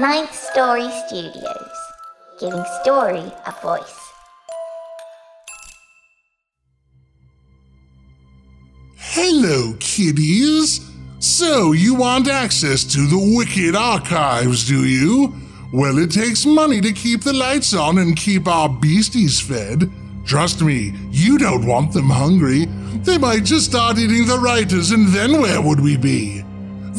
Ninth Story Studios, giving story a voice. Hello, kiddies. So, you want access to the Wicked Archives, do you? Well, it takes money to keep the lights on and keep our beasties fed. Trust me, you don't want them hungry. They might just start eating the writers, and then where would we be?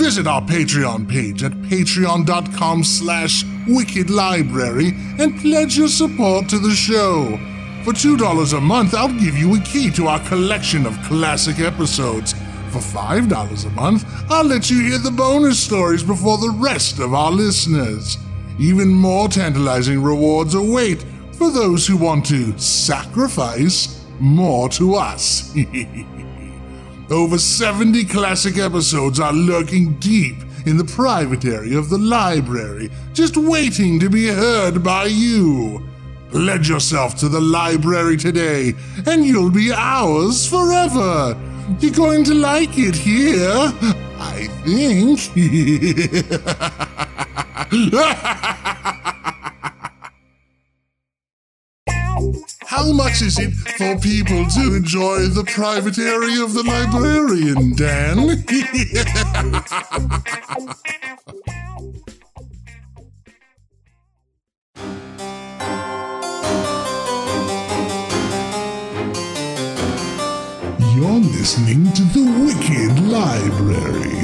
Visit our Patreon page at patreon.com slash wickedlibrary and pledge your support to the show. For $2 a month, I'll give you a key to our collection of classic episodes. For $5 a month, I'll let you hear the bonus stories before the rest of our listeners. Even more tantalizing rewards await for those who want to sacrifice more to us. Over 70 classic episodes are lurking deep in the private area of the library, just waiting to be heard by you. Pledge yourself to the library today, and you'll be ours forever. You're going to like it here, I think. How much is it for people to enjoy the private area of the librarian, Dan? You're listening to the Wicked Library.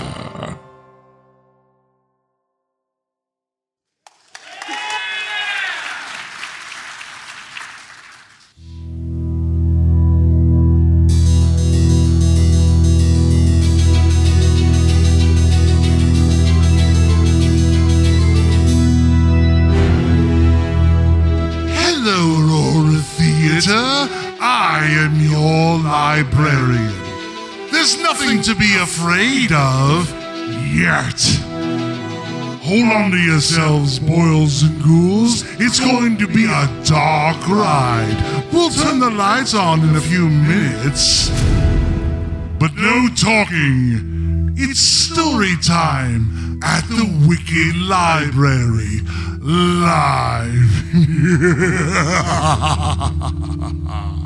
of yet. Hold on to yourselves, boils and ghouls. It's going to be a dark ride. We'll turn the lights on in a few minutes. But no talking. It's story time at the Wicked Library. Live.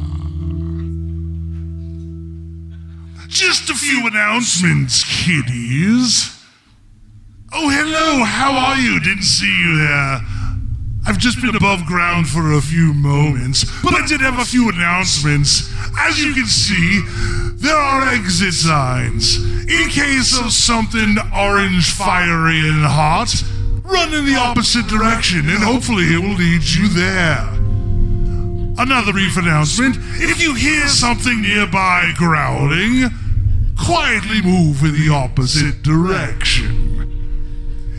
Just a few announcements, kiddies. Oh, hello, how are you? Didn't see you there. I've just been above ground for a few moments, but I did have a few announcements. As you can see, there are exit signs. In case of something orange, fiery, and hot, run in the opposite direction and hopefully it will lead you there. Another brief announcement if you hear something nearby growling, quietly move in the opposite direction.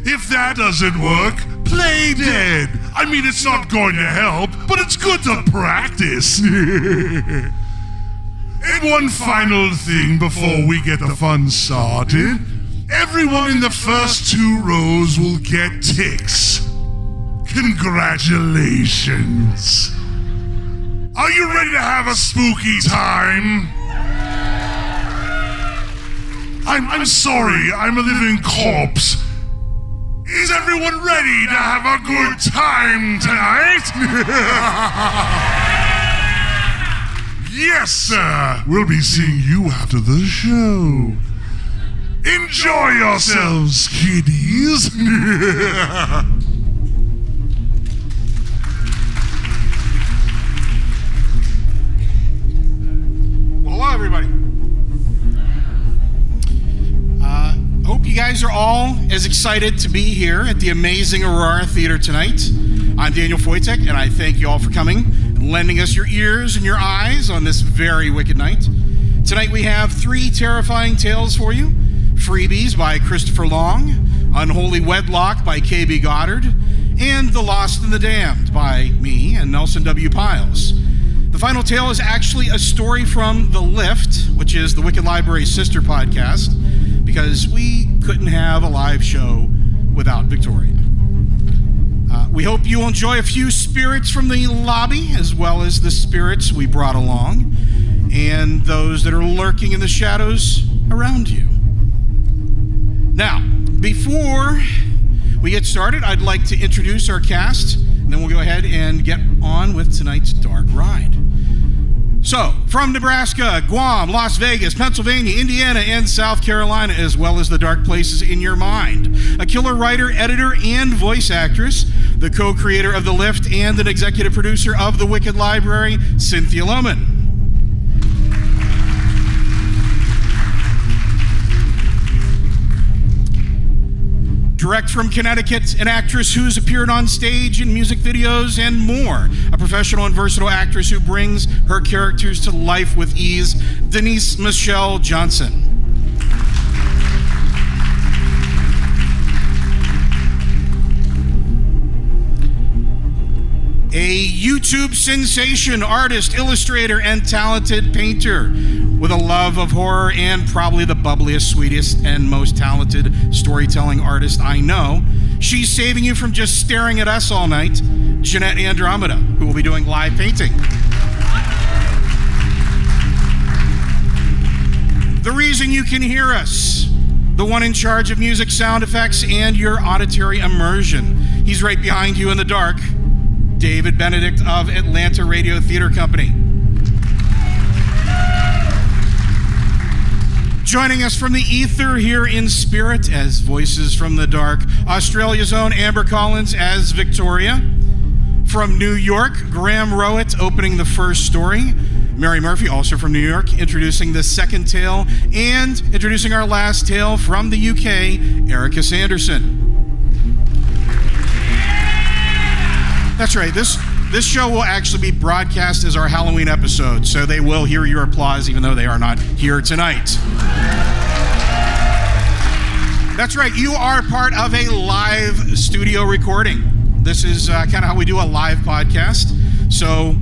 If that doesn't work, play dead. I mean, it's not going to help, but it's good to practice. and one final thing before we get the fun started. Everyone in the first two rows will get ticks. Congratulations. Are you ready to have a spooky time? I'm, I'm sorry, I'm a living corpse. Is everyone ready to have a good time tonight? yes, sir. We'll be seeing you after the show. Enjoy yourselves, kiddies. everybody. Uh, hope you guys are all as excited to be here at the amazing Aurora Theater tonight. I'm Daniel Foytik, and I thank you all for coming and lending us your ears and your eyes on this very wicked night. Tonight we have three terrifying tales for you Freebies by Christopher Long, Unholy Wedlock by K.B. Goddard, and The Lost and the Damned by me and Nelson W. Pyles. The final tale is actually a story from The Lift, which is the Wicked Library's sister podcast, because we couldn't have a live show without Victoria. Uh, we hope you enjoy a few spirits from the lobby, as well as the spirits we brought along, and those that are lurking in the shadows around you. Now, before we get started, I'd like to introduce our cast, and then we'll go ahead and get on with tonight's dark ride. So, from Nebraska, Guam, Las Vegas, Pennsylvania, Indiana, and South Carolina, as well as the dark places in your mind, a killer writer, editor, and voice actress, the co creator of The Lift, and an executive producer of The Wicked Library, Cynthia Lohman. Direct from Connecticut, an actress who's appeared on stage in music videos and more. A professional and versatile actress who brings her characters to life with ease, Denise Michelle Johnson. A YouTube sensation, artist, illustrator, and talented painter with a love of horror and probably the bubbliest, sweetest, and most talented storytelling artist I know. She's saving you from just staring at us all night, Jeanette Andromeda, who will be doing live painting. The reason you can hear us, the one in charge of music, sound effects, and your auditory immersion. He's right behind you in the dark. David Benedict of Atlanta Radio Theater Company. Joining us from the ether here in spirit as Voices from the Dark, Australia's own Amber Collins as Victoria. From New York, Graham Rowett opening the first story. Mary Murphy, also from New York, introducing the second tale, and introducing our last tale from the UK, Erica Sanderson. That's right. This this show will actually be broadcast as our Halloween episode, so they will hear your applause even though they are not here tonight. That's right. You are part of a live studio recording. This is uh, kind of how we do a live podcast. So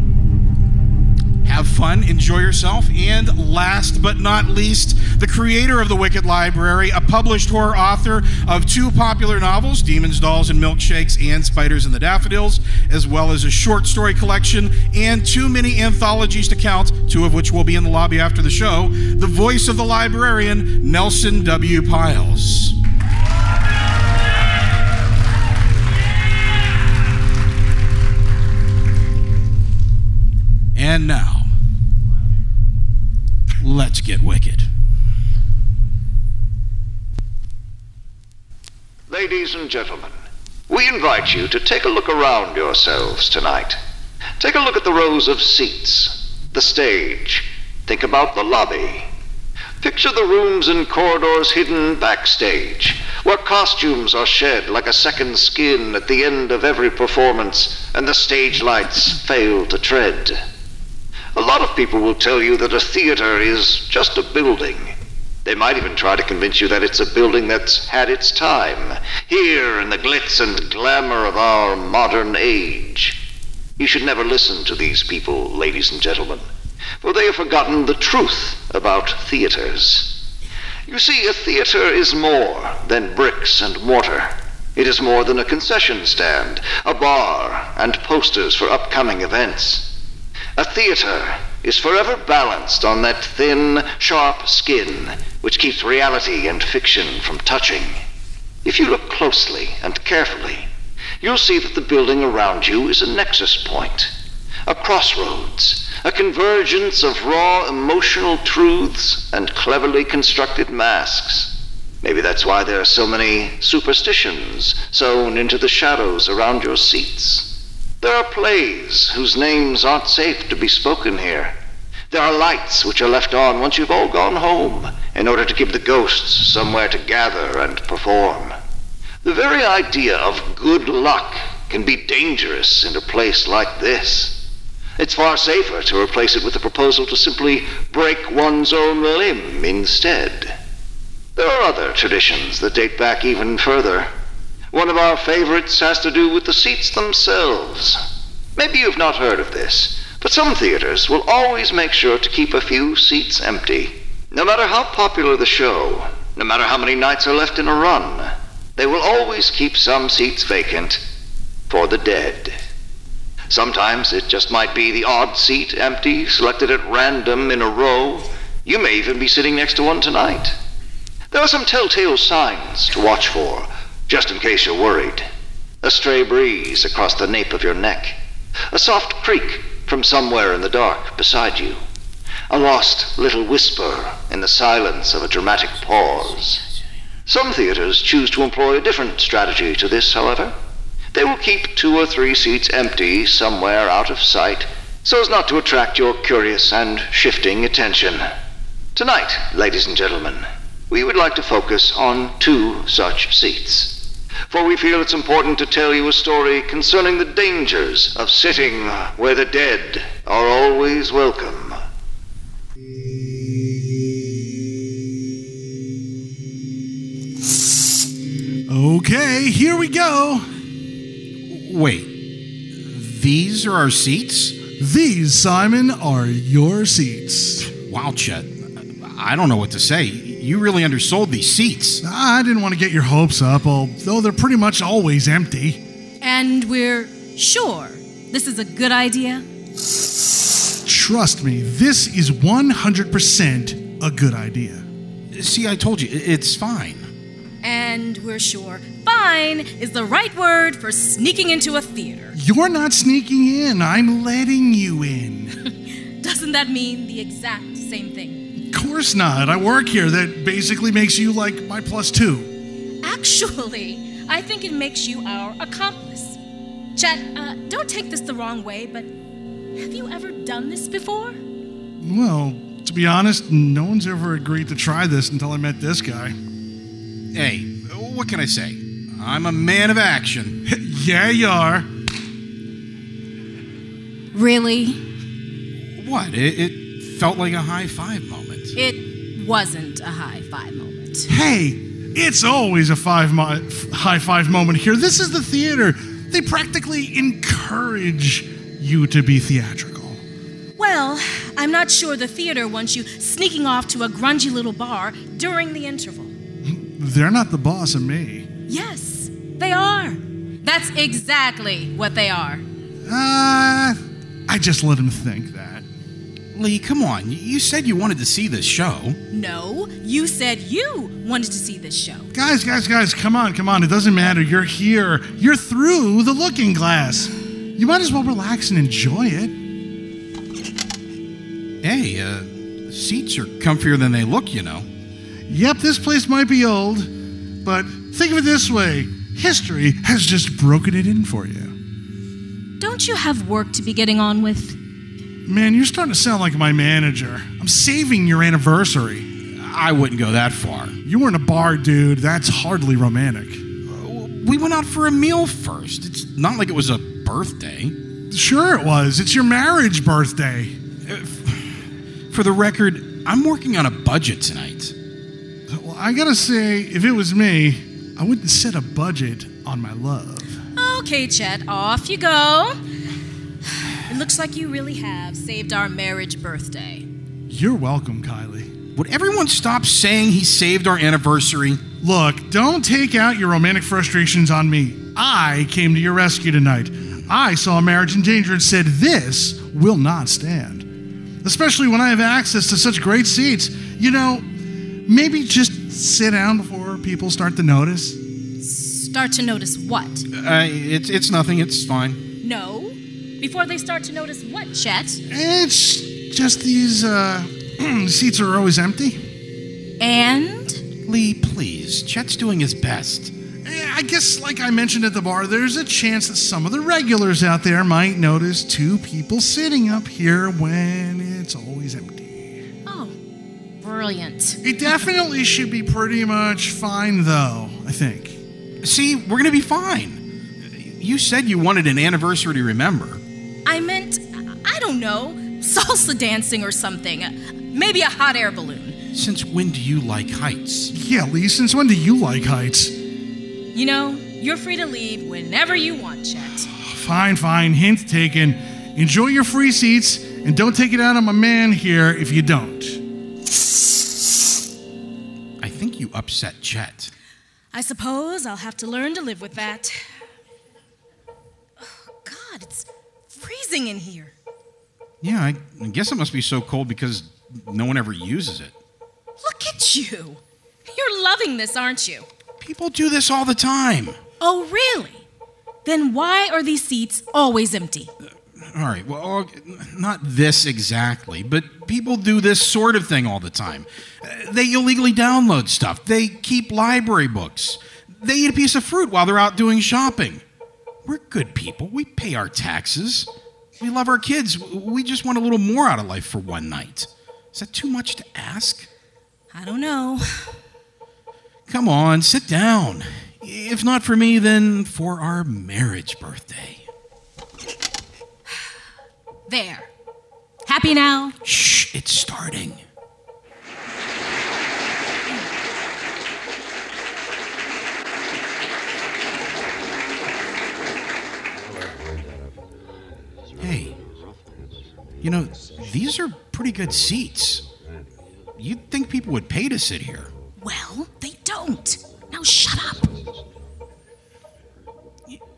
have fun, enjoy yourself, and last but not least, the creator of The Wicked Library, a published horror author of two popular novels, Demons, Dolls, and Milkshakes, and Spiders and the Daffodils, as well as a short story collection and too many anthologies to count, two of which will be in the lobby after the show, the voice of the librarian, Nelson W. Pyles. And now, Let's get wicked. Ladies and gentlemen, we invite you to take a look around yourselves tonight. Take a look at the rows of seats, the stage. Think about the lobby. Picture the rooms and corridors hidden backstage, where costumes are shed like a second skin at the end of every performance, and the stage lights fail to tread. A lot of people will tell you that a theater is just a building. They might even try to convince you that it's a building that's had its time, here in the glitz and glamour of our modern age. You should never listen to these people, ladies and gentlemen, for they have forgotten the truth about theaters. You see, a theater is more than bricks and mortar. It is more than a concession stand, a bar, and posters for upcoming events. A theater is forever balanced on that thin, sharp skin which keeps reality and fiction from touching. If you look closely and carefully, you'll see that the building around you is a nexus point, a crossroads, a convergence of raw emotional truths and cleverly constructed masks. Maybe that's why there are so many superstitions sewn into the shadows around your seats. There are plays whose names aren't safe to be spoken here. There are lights which are left on once you've all gone home in order to give the ghosts somewhere to gather and perform. The very idea of good luck can be dangerous in a place like this. It's far safer to replace it with a proposal to simply break one's own limb instead. There are other traditions that date back even further. One of our favorites has to do with the seats themselves. Maybe you've not heard of this, but some theaters will always make sure to keep a few seats empty. No matter how popular the show, no matter how many nights are left in a run, they will always keep some seats vacant for the dead. Sometimes it just might be the odd seat empty, selected at random in a row. You may even be sitting next to one tonight. There are some telltale signs to watch for, just in case you're worried. A stray breeze across the nape of your neck, a soft creak from somewhere in the dark beside you, a lost little whisper in the silence of a dramatic pause. Some theaters choose to employ a different strategy to this, however. They will keep two or three seats empty somewhere out of sight so as not to attract your curious and shifting attention. Tonight, ladies and gentlemen, we would like to focus on two such seats. For we feel it's important to tell you a story concerning the dangers of sitting where the dead are always welcome. Okay, here we go. Wait, these are our seats? These, Simon, are your seats. Wow, Chet. I don't know what to say. You really undersold these seats. I didn't want to get your hopes up, although they're pretty much always empty. And we're sure this is a good idea? Trust me, this is 100% a good idea. See, I told you, it's fine. And we're sure fine is the right word for sneaking into a theater. You're not sneaking in, I'm letting you in. Doesn't that mean the exact same thing? Of course not. I work here. That basically makes you like my plus two. Actually, I think it makes you our accomplice. Chet, uh, don't take this the wrong way, but have you ever done this before? Well, to be honest, no one's ever agreed to try this until I met this guy. Hey, what can I say? I'm a man of action. yeah, you are. Really? What? It, it felt like a high five moment. It wasn't a high five moment. Hey, it's always a five mo- high five moment here. This is the theater. They practically encourage you to be theatrical. Well, I'm not sure the theater wants you sneaking off to a grungy little bar during the interval. They're not the boss of me. Yes, they are. That's exactly what they are. Uh, I just let him think that. Lee, come on. You said you wanted to see this show. No, you said you wanted to see this show. Guys, guys, guys, come on, come on. It doesn't matter. You're here. You're through the looking glass. You might as well relax and enjoy it. Hey, uh, seats are comfier than they look, you know. Yep, this place might be old, but think of it this way history has just broken it in for you. Don't you have work to be getting on with? Man, you're starting to sound like my manager. I'm saving your anniversary. I wouldn't go that far. You were in a bar, dude. That's hardly romantic. We went out for a meal first. It's not like it was a birthday. Sure, it was. It's your marriage birthday. For the record, I'm working on a budget tonight. Well, I gotta say, if it was me, I wouldn't set a budget on my love. Okay, Chet, off you go. It looks like you really have saved our marriage birthday. You're welcome, Kylie. Would everyone stop saying he saved our anniversary? Look, don't take out your romantic frustrations on me. I came to your rescue tonight. I saw a marriage in danger and said, This will not stand. Especially when I have access to such great seats. You know, maybe just sit down before people start to notice. Start to notice what? Uh, it's, it's nothing. It's fine. No. Before they start to notice what, Chet? It's just these uh, seats are always empty. And? Lee, please. Chet's doing his best. Eh, I guess, like I mentioned at the bar, there's a chance that some of the regulars out there might notice two people sitting up here when it's always empty. Oh, brilliant. It definitely should be pretty much fine, though, I think. See, we're going to be fine. You said you wanted an anniversary to remember. I meant, I don't know, salsa dancing or something. Maybe a hot air balloon. Since when do you like heights? Yeah, Lee, since when do you like heights? You know, you're free to leave whenever you want, Chet. Fine, fine. Hint taken. Enjoy your free seats and don't take it out on my man here if you don't. I think you upset Chet. I suppose I'll have to learn to live with that. Oh, God, it's freezing in here. Yeah, I, I guess it must be so cold because no one ever uses it. Look at you. You're loving this, aren't you? People do this all the time. Oh, really? Then why are these seats always empty? All right, well, uh, not this exactly, but people do this sort of thing all the time. Uh, They illegally download stuff, they keep library books, they eat a piece of fruit while they're out doing shopping. We're good people, we pay our taxes, we love our kids, we just want a little more out of life for one night. Is that too much to ask? I don't know. Come on, sit down. If not for me, then for our marriage birthday. There. Happy now? Shh, it's starting. You know, these are pretty good seats. You'd think people would pay to sit here. Well, they don't. Now shut up.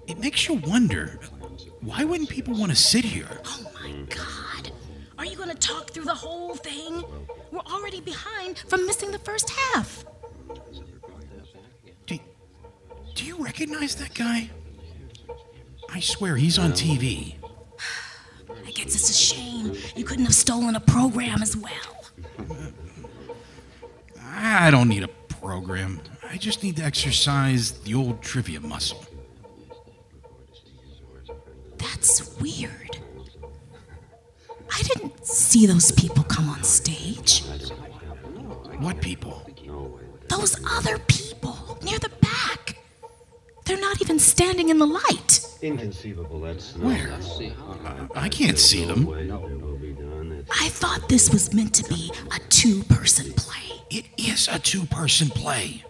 It makes you wonder why wouldn't people want to sit here? Oh my god. Are you going to talk through the whole thing? We're already behind from missing the first half. Do, do you recognize that guy? I swear he's on TV. I guess it's a you couldn't have stolen a program as well. I don't need a program. I just need to exercise the old trivia muscle. That's weird. I didn't see those people come on stage. What people? Those other people near the. They're not even standing in the light. Inconceivable, that's not Where? I can't see them. I thought this was meant to be a two person play. It is a two person play.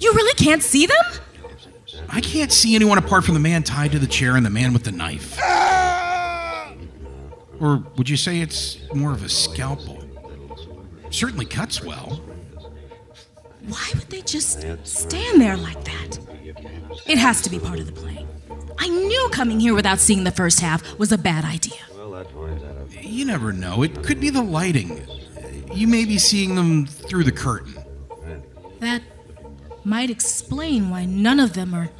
You really can't see them? I can't see anyone apart from the man tied to the chair and the man with the knife. Or would you say it's more of a scalpel? Certainly cuts well. Why would they just stand there like that? It has to be part of the play. I knew coming here without seeing the first half was a bad idea. Well, that finds that out. You never know. It could be the lighting. You may be seeing them through the curtain. That might explain why none of them are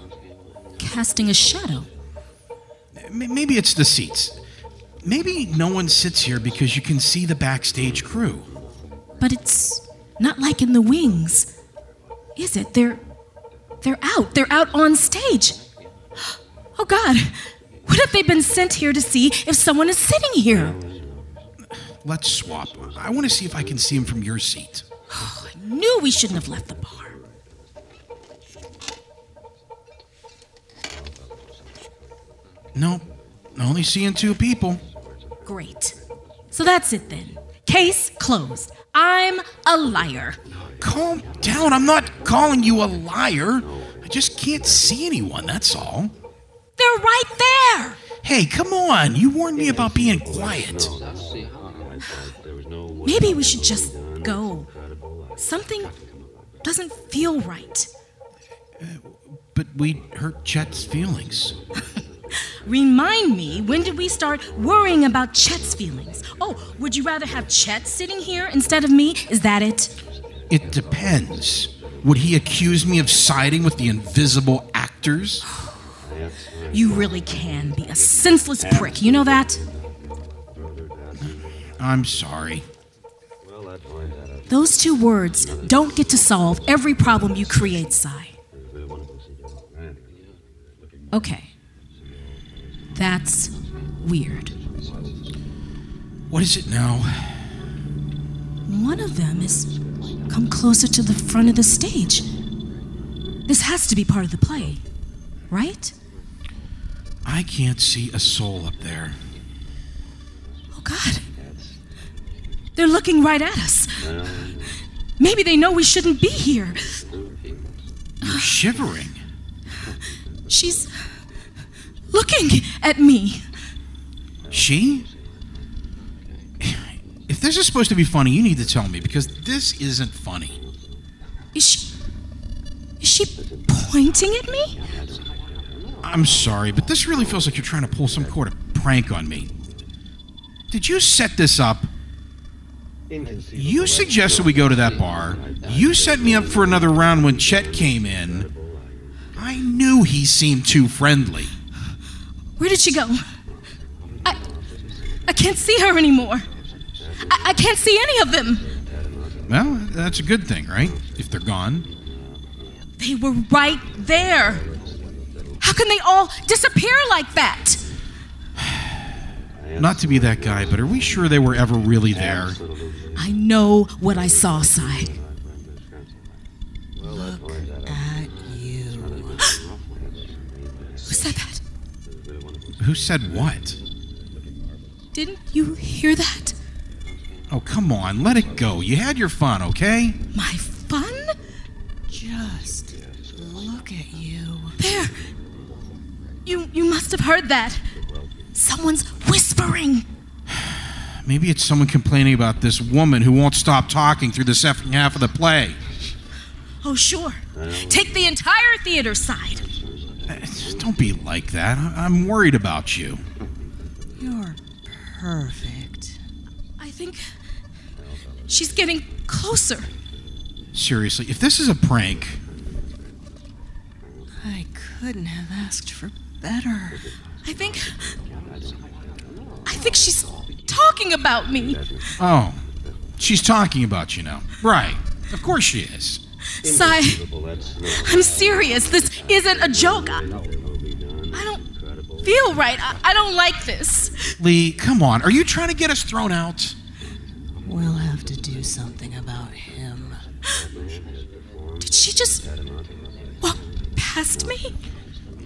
casting a shadow. Maybe it's the seats. Maybe no one sits here because you can see the backstage crew. But it's not like in the wings. Is it? They're they're out. They're out on stage. Oh god. What if they've been sent here to see if someone is sitting here? Let's swap. I want to see if I can see him from your seat. Oh, I knew we shouldn't have left the bar. Nope. Only seeing two people. Great. So that's it then. Case closed. I'm a liar. Calm down. I'm not calling you a liar. I just can't see anyone, that's all. They're right there. Hey, come on. You warned me about being quiet. Maybe we should just go. Something doesn't feel right. Uh, but we'd hurt Chet's feelings. Remind me, when did we start worrying about Chet's feelings? Oh, would you rather have Chet sitting here instead of me? Is that it? It depends. Would he accuse me of siding with the invisible actors? You really can be a senseless prick. You know that? I'm sorry. Well, that finds that out. Those two words don't get to solve every problem you create, Sai. Okay. That's weird. What is it now? One of them is come closer to the front of the stage. This has to be part of the play, right? I can't see a soul up there. Oh, God. They're looking right at us. Maybe they know we shouldn't be here. You're shivering. She's looking at me. She? If this is supposed to be funny, you need to tell me because this isn't funny. Is she. Is she pointing at me? I'm sorry, but this really feels like you're trying to pull some sort of prank on me. Did you set this up? You suggested we go to that bar. You set me up for another round when Chet came in. I knew he seemed too friendly. Where did she go? I, I can't see her anymore. I, I can't see any of them. Well, that's a good thing, right? If they're gone. They were right there. How can they all disappear like that? Not to be that guy, but are we sure they were ever really there? I know what I saw, Sai. At Who said what? Didn't you hear that? Oh, come on, let it go. You had your fun, okay? My fun? Just look at you. There. You you must have heard that. Someone's whispering. Maybe it's someone complaining about this woman who won't stop talking through the second half of the play. Oh, sure. Take the entire theater side. Don't be like that. I'm worried about you. You're perfect. I think she's getting closer. Seriously, if this is a prank, I couldn't have asked for better. I think. I think she's talking about me. oh, she's talking about you now. Right. Of course she is. Sai, Inconceivable, that's not I'm serious. This isn't a joke. I, I don't feel right. I, I don't like this. Lee, come on. Are you trying to get us thrown out? We'll have to do something about him. Did she just walk past me?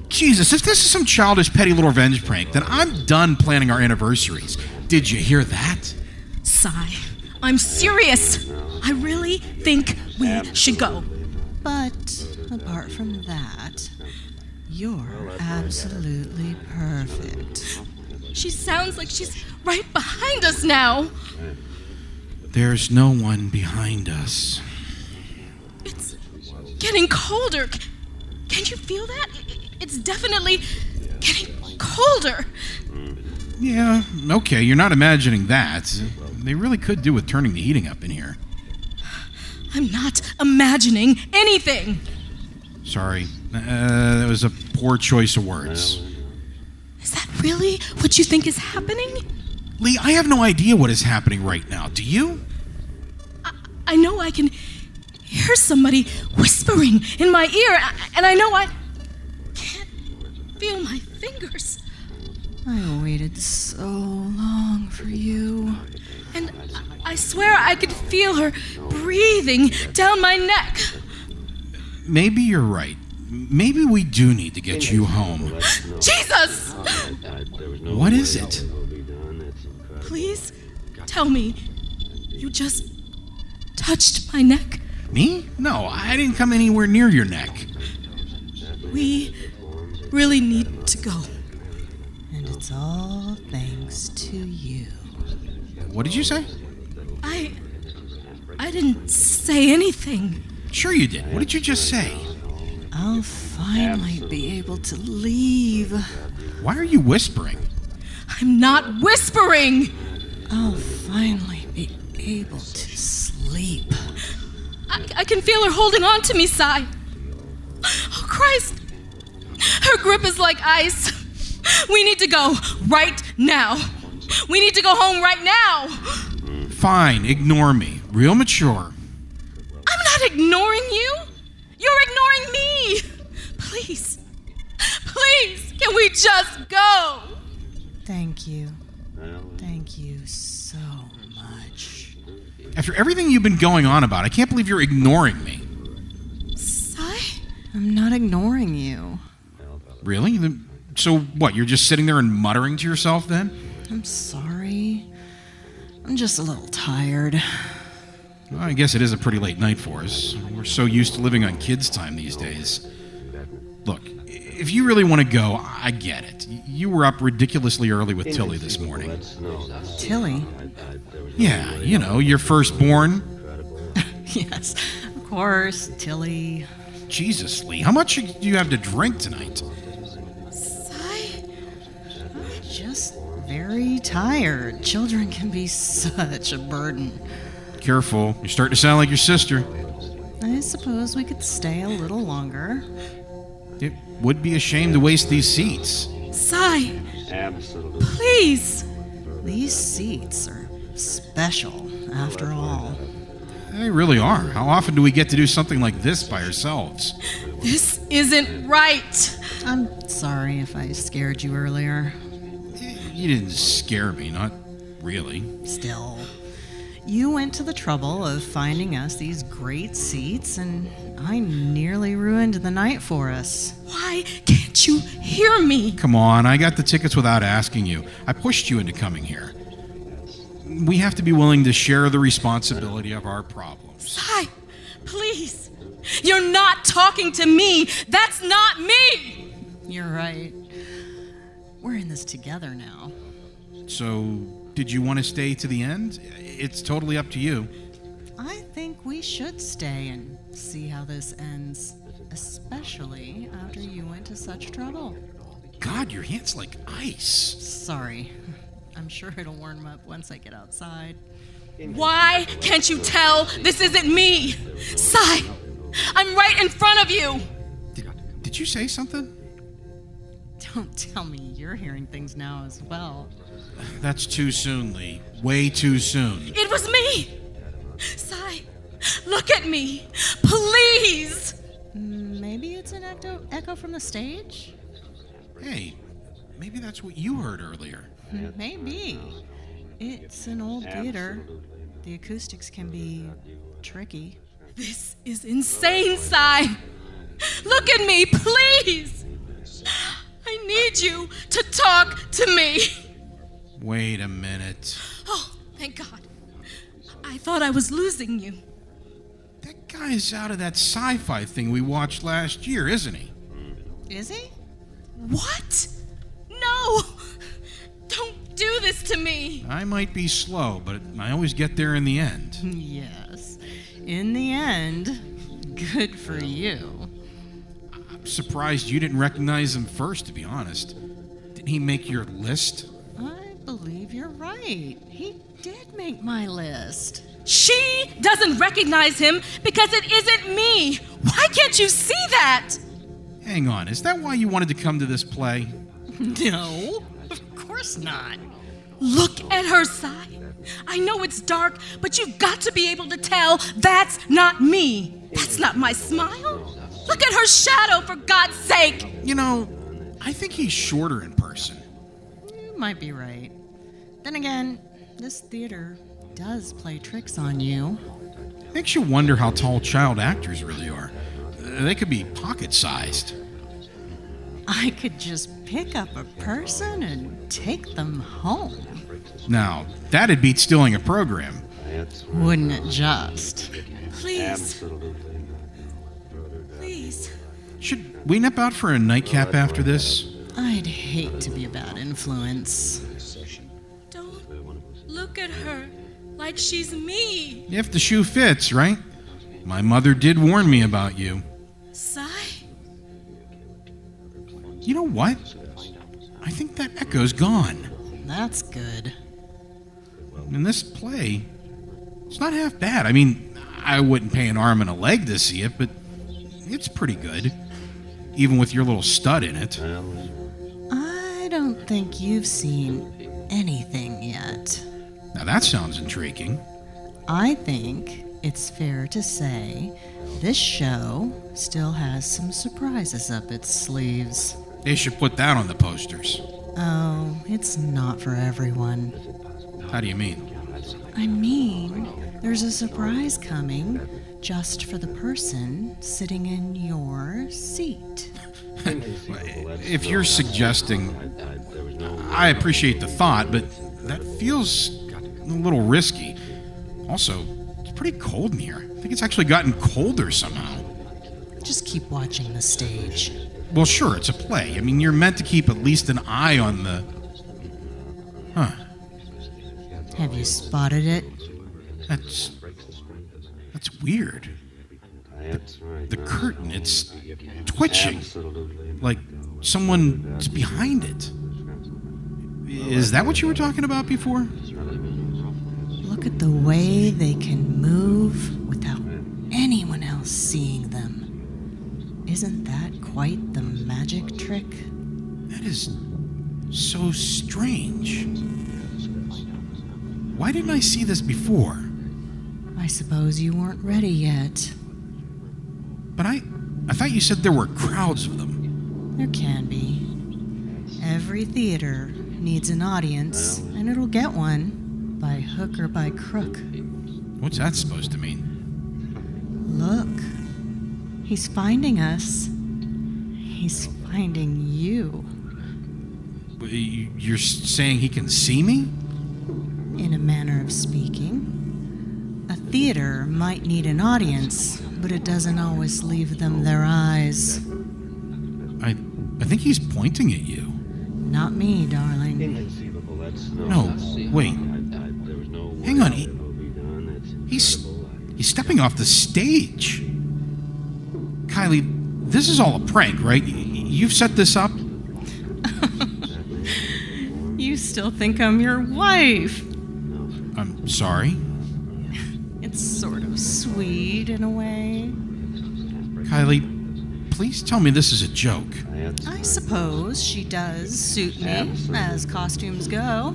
Jesus, if this is some childish, petty little revenge prank, then I'm done planning our anniversaries. Did you hear that? Sai, I'm serious. I really think we should go. But apart from that, you're absolutely perfect. She sounds like she's right behind us now. There's no one behind us. It's getting colder. Can you feel that? I- I- It's definitely getting colder. Yeah, okay, you're not imagining that. They really could do with turning the heating up in here. I'm not imagining anything. Sorry. Uh, that was a poor choice of words. Is that really what you think is happening? Lee, I have no idea what is happening right now. Do you? I know I can hear somebody whispering in my ear, and I know I can't feel my fingers. I waited so long for you. And I- I swear I could feel her breathing down my neck. Maybe you're right. Maybe we do need to get you home. Jesus! What is it? Please tell me you just touched my neck. Me? No, I didn't come anywhere near your neck. We really need to go. And it's all thanks to you. What did you say? I. I didn't say anything. Sure you did. What did you just say? I'll finally be able to leave. Why are you whispering? I'm not whispering! I'll finally be able to sleep. I, I can feel her holding on to me, Sai. Oh, Christ! Her grip is like ice. We need to go right now. We need to go home right now. Fine, ignore me. Real mature. I'm not ignoring you. You're ignoring me. Please, please, can we just go? Thank you. Thank you so much. After everything you've been going on about, I can't believe you're ignoring me. Sai? I'm not ignoring you. Really? So what? You're just sitting there and muttering to yourself then? I'm sorry. I'm just a little tired. Well, I guess it is a pretty late night for us. We're so used to living on kids' time these days. Look, if you really want to go, I get it. You were up ridiculously early with Tilly this morning. That's no, that's Tilly? Yeah, you know, your firstborn. yes, of course, Tilly. Jesus, Lee, how much do you have to drink tonight? Very tired. Children can be such a burden. Careful, you're starting to sound like your sister. I suppose we could stay a little longer. It would be a shame to waste these seats. Sigh. Absolutely. please. These seats are special, after all. They really are. How often do we get to do something like this by ourselves? This isn't right. I'm sorry if I scared you earlier. You didn't scare me, not really. Still, you went to the trouble of finding us these great seats, and I nearly ruined the night for us. Why can't you hear me? Come on, I got the tickets without asking you. I pushed you into coming here. We have to be willing to share the responsibility of our problems. Sai, please. You're not talking to me. That's not me. You're right. We're in this together now. So, did you want to stay to the end? It's totally up to you. I think we should stay and see how this ends, especially after you went to such trouble. God, your hand's like ice. Sorry. I'm sure it'll warm up once I get outside. Why can't you tell this isn't me? Sai, I'm right in front of you. Did, did you say something? Don't tell me you're hearing things now as well. That's too soon, Lee. Way too soon. It was me. Sai, look at me. Please. Maybe it's an echo, echo from the stage? Hey, maybe that's what you heard earlier. Maybe. It's an old theater. The acoustics can be tricky. This is insane, Sai. Look at me, please. I need you to talk to me. Wait a minute. Oh, thank God. I thought I was losing you. That guy's out of that sci fi thing we watched last year, isn't he? Is he? What? No! Don't do this to me. I might be slow, but I always get there in the end. Yes. In the end, good for you. Surprised you didn't recognize him first, to be honest. Didn't he make your list? I believe you're right. He did make my list. She doesn't recognize him because it isn't me. Why can't you see that? Hang on, is that why you wanted to come to this play? No, of course not. Look at her side. I know it's dark, but you've got to be able to tell that's not me. That's not my smile. Look at her shadow, for God's sake. You know, I think he's shorter in person. You might be right. Then again, this theater does play tricks on you. Makes you wonder how tall child actors really are. They could be pocket sized. I could just pick up a person and take them home. Now, that'd beat stealing a program. Wouldn't it just? Please, please. Should we nip out for a nightcap after this? I'd hate to be a bad influence. Don't look at her like she's me. If the shoe fits, right? My mother did warn me about you. Sai, You know what? I think that echo's gone. That's good. And this play, it's not half bad. I mean, I wouldn't pay an arm and a leg to see it, but it's pretty good. Even with your little stud in it. I don't think you've seen anything yet. Now that sounds intriguing. I think it's fair to say this show still has some surprises up its sleeves. They should put that on the posters. Oh, it's not for everyone. How do you mean? I mean, there's a surprise coming just for the person sitting in your seat. If you're suggesting, I appreciate the thought, but that feels a little risky. Also, it's pretty cold in here. I think it's actually gotten colder somehow. Just keep watching the stage. Well, sure, it's a play. I mean, you're meant to keep at least an eye on the. Huh. Have you spotted it? That's. It's weird. The, the curtain, it's twitching. Like someone's behind it. Is that what you were talking about before? Look at the way they can move without anyone else seeing them. Isn't that quite the magic trick? That is so strange. Why didn't I see this before? I suppose you weren't ready yet. But I I thought you said there were crowds of them. There can be. Every theater needs an audience, and it'll get one by hook or by crook. What's that supposed to mean? Look, he's finding us. He's finding you. You- You're saying he can see me? In a manner of speaking, a theater might need an audience, but it doesn't always leave them their eyes. I I think he's pointing at you. Not me, darling. No. No, wait. I, I, there was no Hang on, he- movie done. It's He's he's stepping off the stage. Kylie, this is all a prank, right? You've set this up? You still think I'm your wife. I'm sorry. It's sort of sweet in a way. Kylie, please tell me this is a joke. I I suppose she does suit me, as costumes go.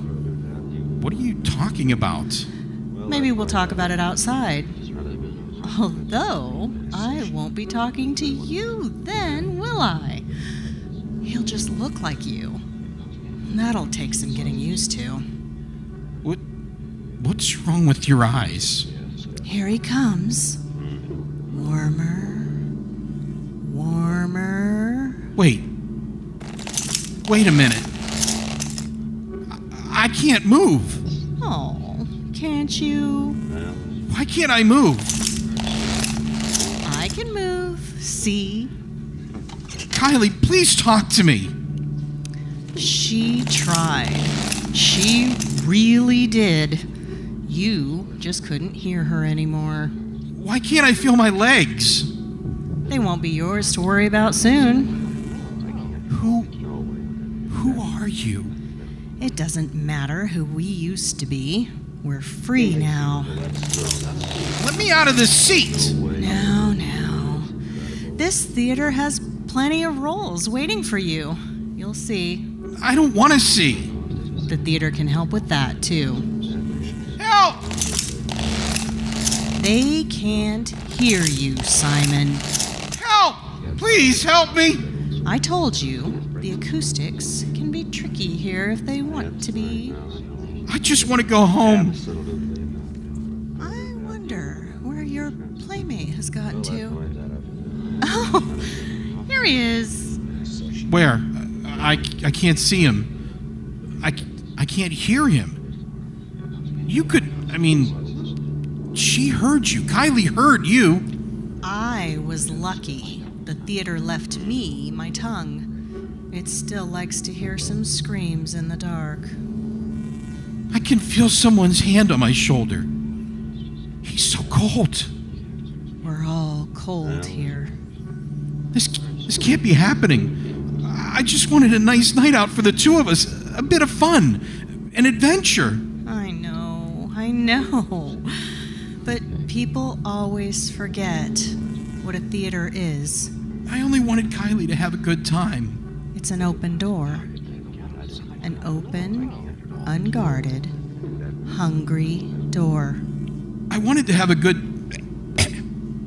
What are you talking about? Maybe we'll talk about it outside. Although, I won't be talking to you then, will I? He'll just look like you. That'll take some getting used to. What what's wrong with your eyes? Here he comes. Warmer. Warmer. Wait. Wait a minute. I, I can't move. Oh, can't you? Why can't I move? I can move. See? Kylie, please talk to me. She tried. She really did. You just couldn't hear her anymore. Why can't I feel my legs? They won't be yours to worry about soon. Who Who are you? It doesn't matter who we used to be. We're free now. Let me out of this seat. Now, now. This theater has plenty of roles waiting for you. You'll see. I don't want to see. The theater can help with that, too. Help! They can't hear you, Simon. Help! Please help me. I told you, the acoustics can be tricky here if they want to be. I just want to go home. I wonder where your playmate has gotten to. Oh, here he is. Where? I, I can't see him. I, I can't hear him. You could, I mean, she heard you. Kylie heard you. I was lucky. The theater left me my tongue. It still likes to hear some screams in the dark. I can feel someone's hand on my shoulder. He's so cold. We're all cold here. This, this can't be happening. I just wanted a nice night out for the two of us, a bit of fun, an adventure. I know, But people always forget what a theater is. I only wanted Kylie to have a good time. It's an open door. An open, unguarded, hungry door. I wanted to have a good,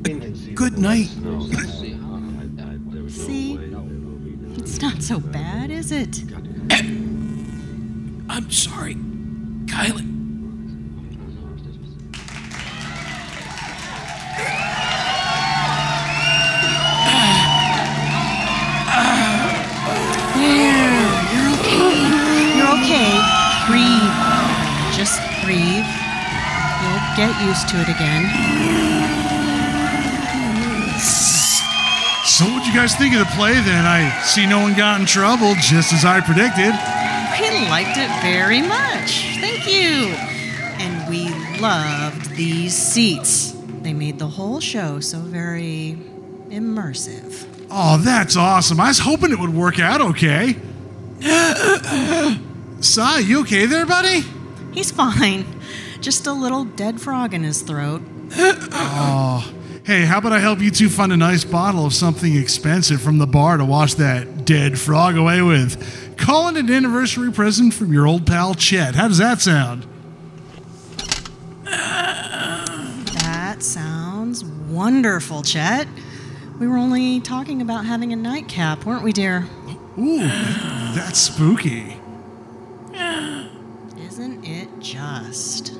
A good night. No, that's- I, I, there was no See? way that movie done. It's not so bad, is it? I'm sorry, Kylie. Get used to it again. So, what'd you guys think of the play then? I see no one got in trouble, just as I predicted. We liked it very much. Thank you. And we loved these seats. They made the whole show so very immersive. Oh, that's awesome. I was hoping it would work out okay. Sai, you okay there, buddy? He's fine. Just a little dead frog in his throat. oh. Hey, how about I help you two find a nice bottle of something expensive from the bar to wash that dead frog away with? Call it an anniversary present from your old pal Chet. How does that sound? That sounds wonderful, Chet. We were only talking about having a nightcap, weren't we, dear? Ooh, that's spooky. Isn't it just?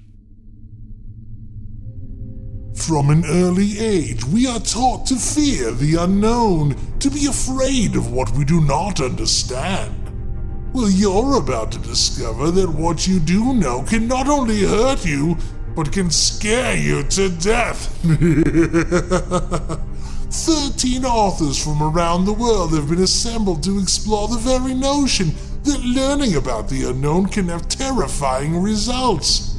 From an early age, we are taught to fear the unknown, to be afraid of what we do not understand. Well, you're about to discover that what you do know can not only hurt you, but can scare you to death. Thirteen authors from around the world have been assembled to explore the very notion that learning about the unknown can have terrifying results.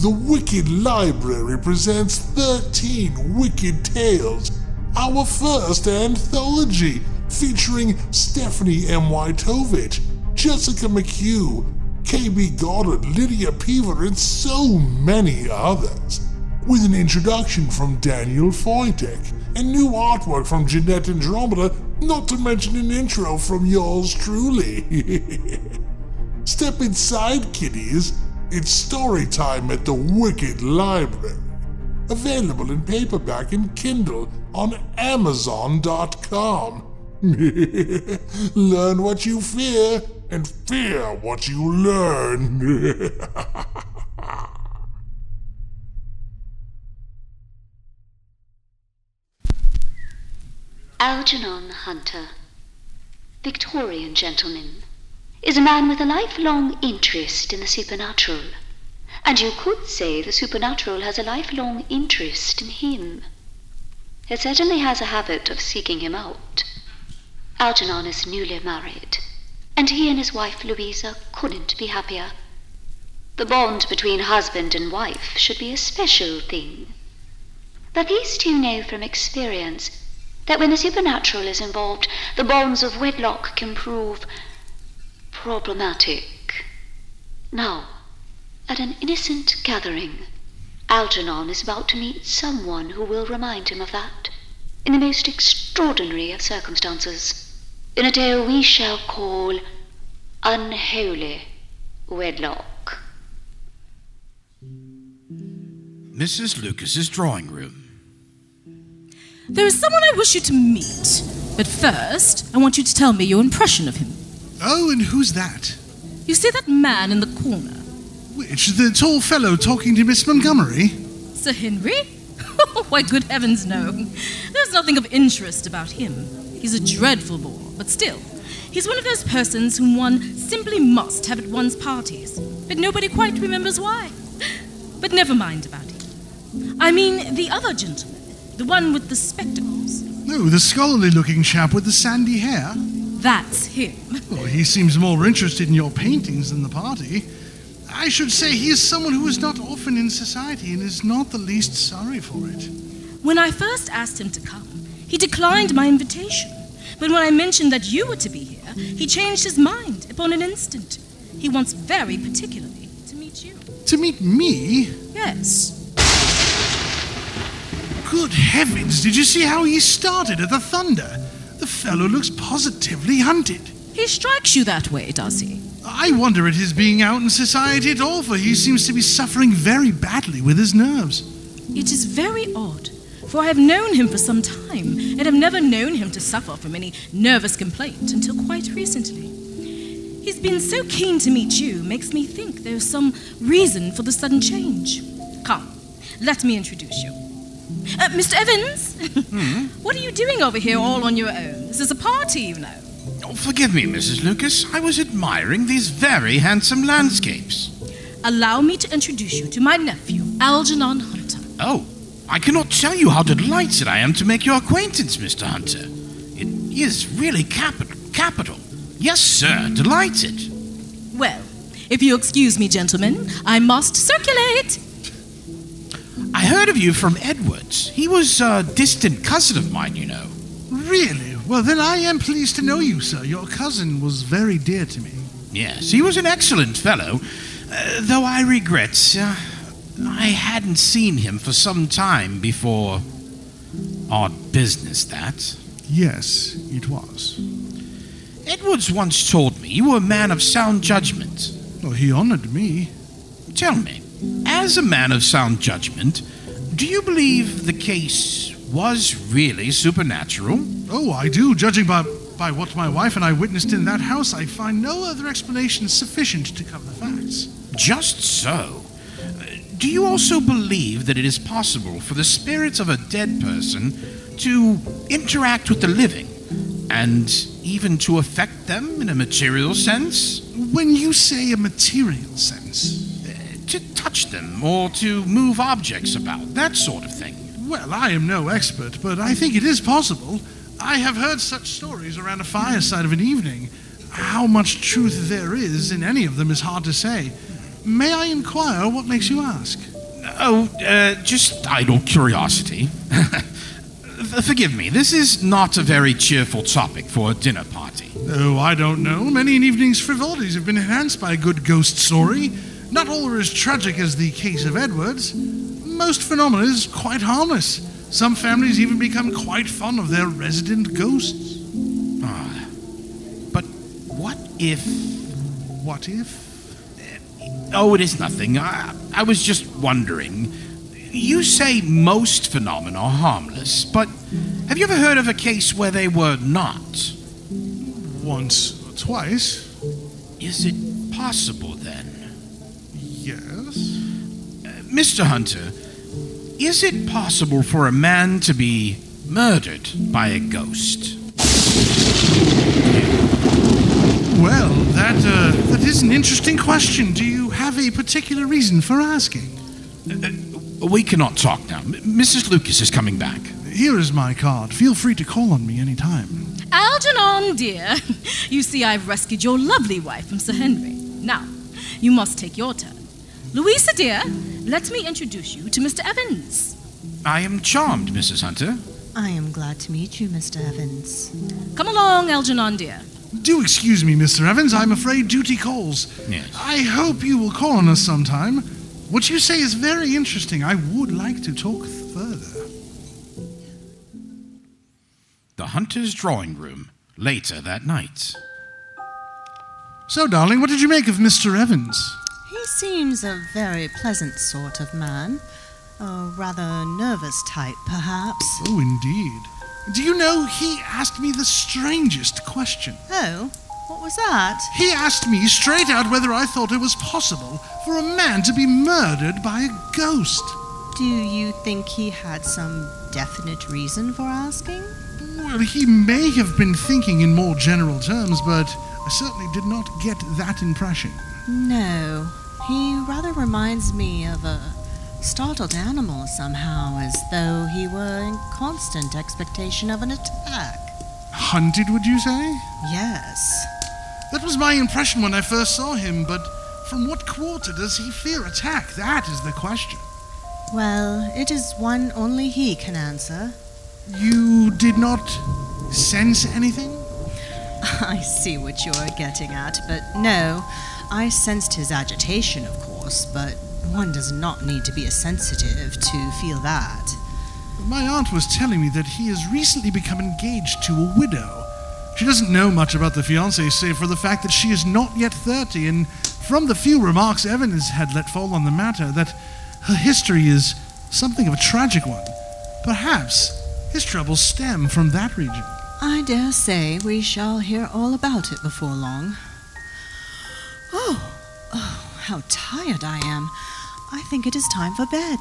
The Wicked Library presents 13 Wicked Tales, our first anthology featuring Stephanie M. Wytovich, Jessica McHugh, KB Goddard, Lydia Peever, and so many others. With an introduction from Daniel Foytik and new artwork from Jeanette Andromeda, not to mention an intro from yours truly. Step inside, kiddies. It's story time at the Wicked Library. Available in paperback and Kindle on Amazon.com. learn what you fear and fear what you learn. Algernon Hunter, Victorian gentleman, is a man with a lifelong interest in the supernatural. And you could say the supernatural has a lifelong interest in him. It certainly has a habit of seeking him out. Algernon is newly married, and he and his wife Louisa couldn't be happier. The bond between husband and wife should be a special thing. But these two know from experience that when the supernatural is involved, the bonds of wedlock can prove problematic. Now, at an innocent gathering, Algernon is about to meet someone who will remind him of that, in the most extraordinary of circumstances, in a tale we shall call Unholy Wedlock. Mrs. Lucas's drawing room. There is someone I wish you to meet. But first, I want you to tell me your impression of him. Oh, and who's that? You see that man in the corner? Which, the tall fellow talking to Miss Montgomery? Sir Henry? Why, good heavens, no. There's nothing of interest about him. He's a dreadful bore, but still, he's one of those persons whom one simply must have at one's parties, but nobody quite remembers why. But never mind about him. I mean, the other gentleman, the one with the spectacles. No, the scholarly looking chap with the sandy hair. That's him. Well, he seems more interested in your paintings than the party. I should say he is someone who is not often in society and is not the least sorry for it. When I first asked him to come, he declined my invitation. But when I mentioned that you were to be here, he changed his mind upon an instant. He wants very particularly to meet you. To meet me? Yes. Good heavens, did you see how he started at the thunder? The fellow looks positively hunted. He strikes you that way, does he? I wonder at his being out in society at all, for he seems to be suffering very badly with his nerves. It is very odd, for I have known him for some time, and have never known him to suffer from any nervous complaint until quite recently. He's been so keen to meet you, makes me think there's some reason for the sudden change. Come, let me introduce you. Uh, Mr. Evans? what are you doing over here all on your own? This is a party, you know. Oh, forgive me, Mrs. Lucas. I was admiring these very handsome landscapes. Allow me to introduce you to my nephew, Algernon Hunter. Oh, I cannot tell you how delighted I am to make your acquaintance, Mr. Hunter. It is really capital. Capital. Yes, sir. Delighted. Well, if you excuse me, gentlemen, I must circulate. I heard of you from Edwards. He was a distant cousin of mine, you know. Really? Well, then I am pleased to know you, sir. Your cousin was very dear to me. Yes, he was an excellent fellow, uh, though I regret uh, I hadn't seen him for some time before. Odd business, that. Yes, it was. Edwards once told me you were a man of sound judgment. Well, he honored me. Tell me, as a man of sound judgment, do you believe the case was really supernatural? Oh, I do. Judging by, by what my wife and I witnessed in that house, I find no other explanation sufficient to cover the facts. Just so. Do you also believe that it is possible for the spirits of a dead person to interact with the living and even to affect them in a material sense? When you say a material sense, To touch them or to move objects about, that sort of thing. well, I am no expert, but I think it is possible. I have heard such stories around a fireside of an evening. How much truth there is in any of them is hard to say. May I inquire what makes you ask? Oh, uh, just idle curiosity. Forgive me, this is not a very cheerful topic for a dinner party. Oh, I don't know. Many an evening's frivolities have been enhanced by a good ghost story. Not all are as tragic as the case of Edwards. Most phenomena is quite harmless. Some families even become quite fond of their resident ghosts. Ah. But what if. What if? Oh, it is nothing. I, I was just wondering. You say most phenomena are harmless, but have you ever heard of a case where they were not? Once or twice. Is it possible then? Yes. Mr. Hunter, is it possible for a man to be murdered by a ghost? Well, that uh, that is an interesting question. Do you have a particular reason for asking? We cannot talk now. M- Mrs. Lucas is coming back. Here is my card. Feel free to call on me anytime. Algernon, dear, you see I've rescued your lovely wife from Sir Henry. Now, you must take your turn. Louisa, dear, let me introduce you to Mr. Evans. I am charmed, Mrs. Hunter. I am glad to meet you, Mr. Evans. Come along, Algernon, dear. Do excuse me, Mr. Evans. I'm afraid duty calls. Yes. I hope you will call on us sometime. What you say is very interesting. I would like to talk further. The Hunter's drawing room, later that night. So, darling, what did you make of Mr. Evans? Seems a very pleasant sort of man. A rather nervous type, perhaps. Oh, indeed. Do you know he asked me the strangest question? Oh, what was that? He asked me straight out whether I thought it was possible for a man to be murdered by a ghost. Do you think he had some definite reason for asking? Well, he may have been thinking in more general terms, but I certainly did not get that impression. No. He rather reminds me of a startled animal somehow, as though he were in constant expectation of an attack. Hunted, would you say? Yes. That was my impression when I first saw him, but from what quarter does he fear attack? That is the question. Well, it is one only he can answer. You did not sense anything? I see what you're getting at, but no. I sensed his agitation, of course, but one does not need to be a sensitive to feel that. My aunt was telling me that he has recently become engaged to a widow. She doesn't know much about the fiancé, save for the fact that she is not yet 30, and from the few remarks Evans had let fall on the matter, that her history is something of a tragic one. Perhaps his troubles stem from that region. I dare say we shall hear all about it before long. Oh, oh, how tired I am. I think it is time for bed.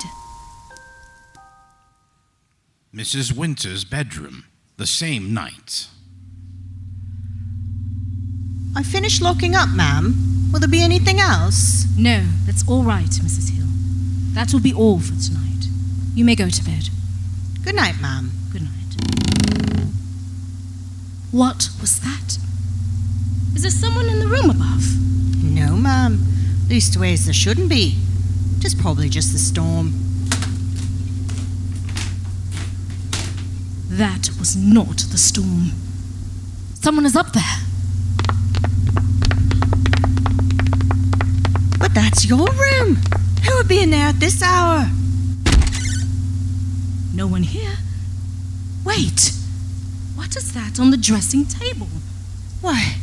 Mrs. Winter's bedroom, the same night. I finished locking up, ma'am. Will there be anything else? No, that's all right, Mrs. Hill. That will be all for tonight. You may go to bed. Good night, ma'am. Good night. What was that? Is there someone in the room above? No, ma'am. Leastways, there shouldn't be. It's probably just the storm. That was not the storm. Someone is up there. But that's your room. Who would be in there at this hour? No one here. Wait. What is that on the dressing table? Why,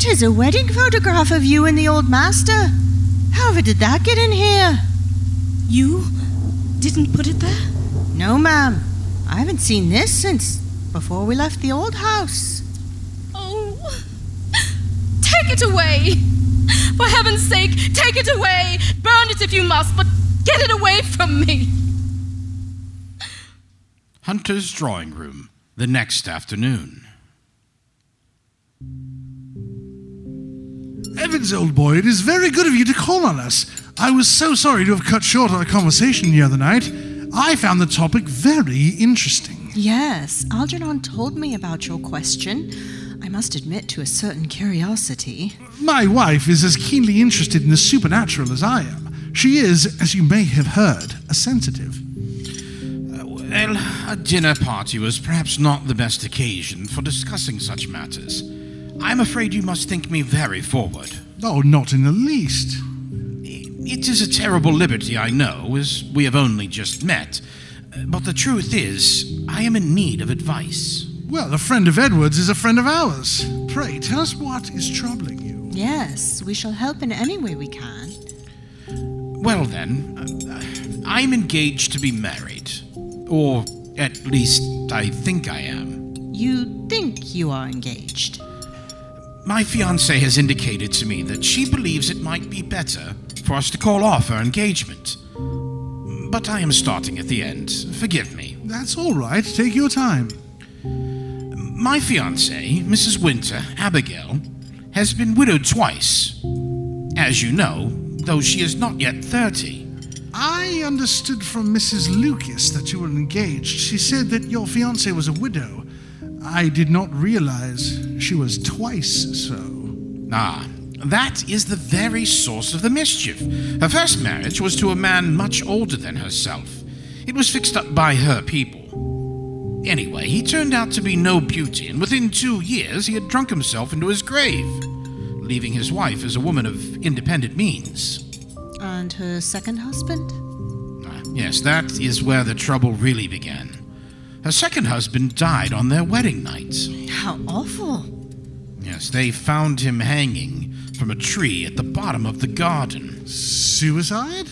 'tis a wedding photograph of you and the old master. However did that get in here? You didn't put it there? No, ma'am. I haven't seen this since before we left the old house. Oh. Take it away! For heaven's sake, take it away! Burn it if you must, but get it away from me! Hunter's drawing room the next afternoon. Evans, old boy, it is very good of you to call on us. I was so sorry to have cut short our conversation the other night. I found the topic very interesting. Yes, Algernon told me about your question. I must admit to a certain curiosity. My wife is as keenly interested in the supernatural as I am. She is, as you may have heard, a sensitive. Uh, well, a dinner party was perhaps not the best occasion for discussing such matters. I'm afraid you must think me very forward. Oh, not in the least. It is a terrible liberty, I know, as we have only just met. But the truth is, I am in need of advice. Well, a friend of Edward's is a friend of ours. Pray, tell us what is troubling you. Yes, we shall help in any way we can. Well, then, uh, I'm engaged to be married. Or at least, I think I am. You think you are engaged? My fiancée has indicated to me that she believes it might be better for us to call off our engagement. But I am starting at the end. Forgive me. That's all right. Take your time. My fiancée, Mrs. Winter, Abigail, has been widowed twice. As you know, though she is not yet 30. I understood from Mrs. Lucas that you were engaged. She said that your fiancée was a widow. I did not realize she was twice so. Ah, that is the very source of the mischief. Her first marriage was to a man much older than herself. It was fixed up by her people. Anyway, he turned out to be no beauty, and within two years he had drunk himself into his grave, leaving his wife as a woman of independent means. And her second husband? Ah, yes, that is where the trouble really began. Her second husband died on their wedding night. How awful. Yes, they found him hanging from a tree at the bottom of the garden. Suicide?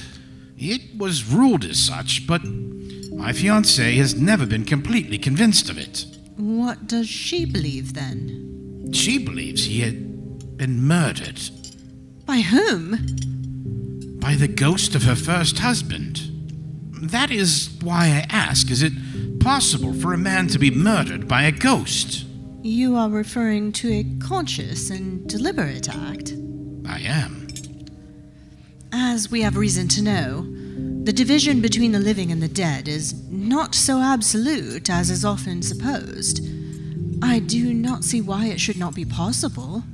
It was ruled as such, but my fiancée has never been completely convinced of it. What does she believe then? She believes he had been murdered By whom? by the ghost of her first husband. That is why I ask is it possible for a man to be murdered by a ghost? You are referring to a conscious and deliberate act. I am. As we have reason to know, the division between the living and the dead is not so absolute as is often supposed. I do not see why it should not be possible.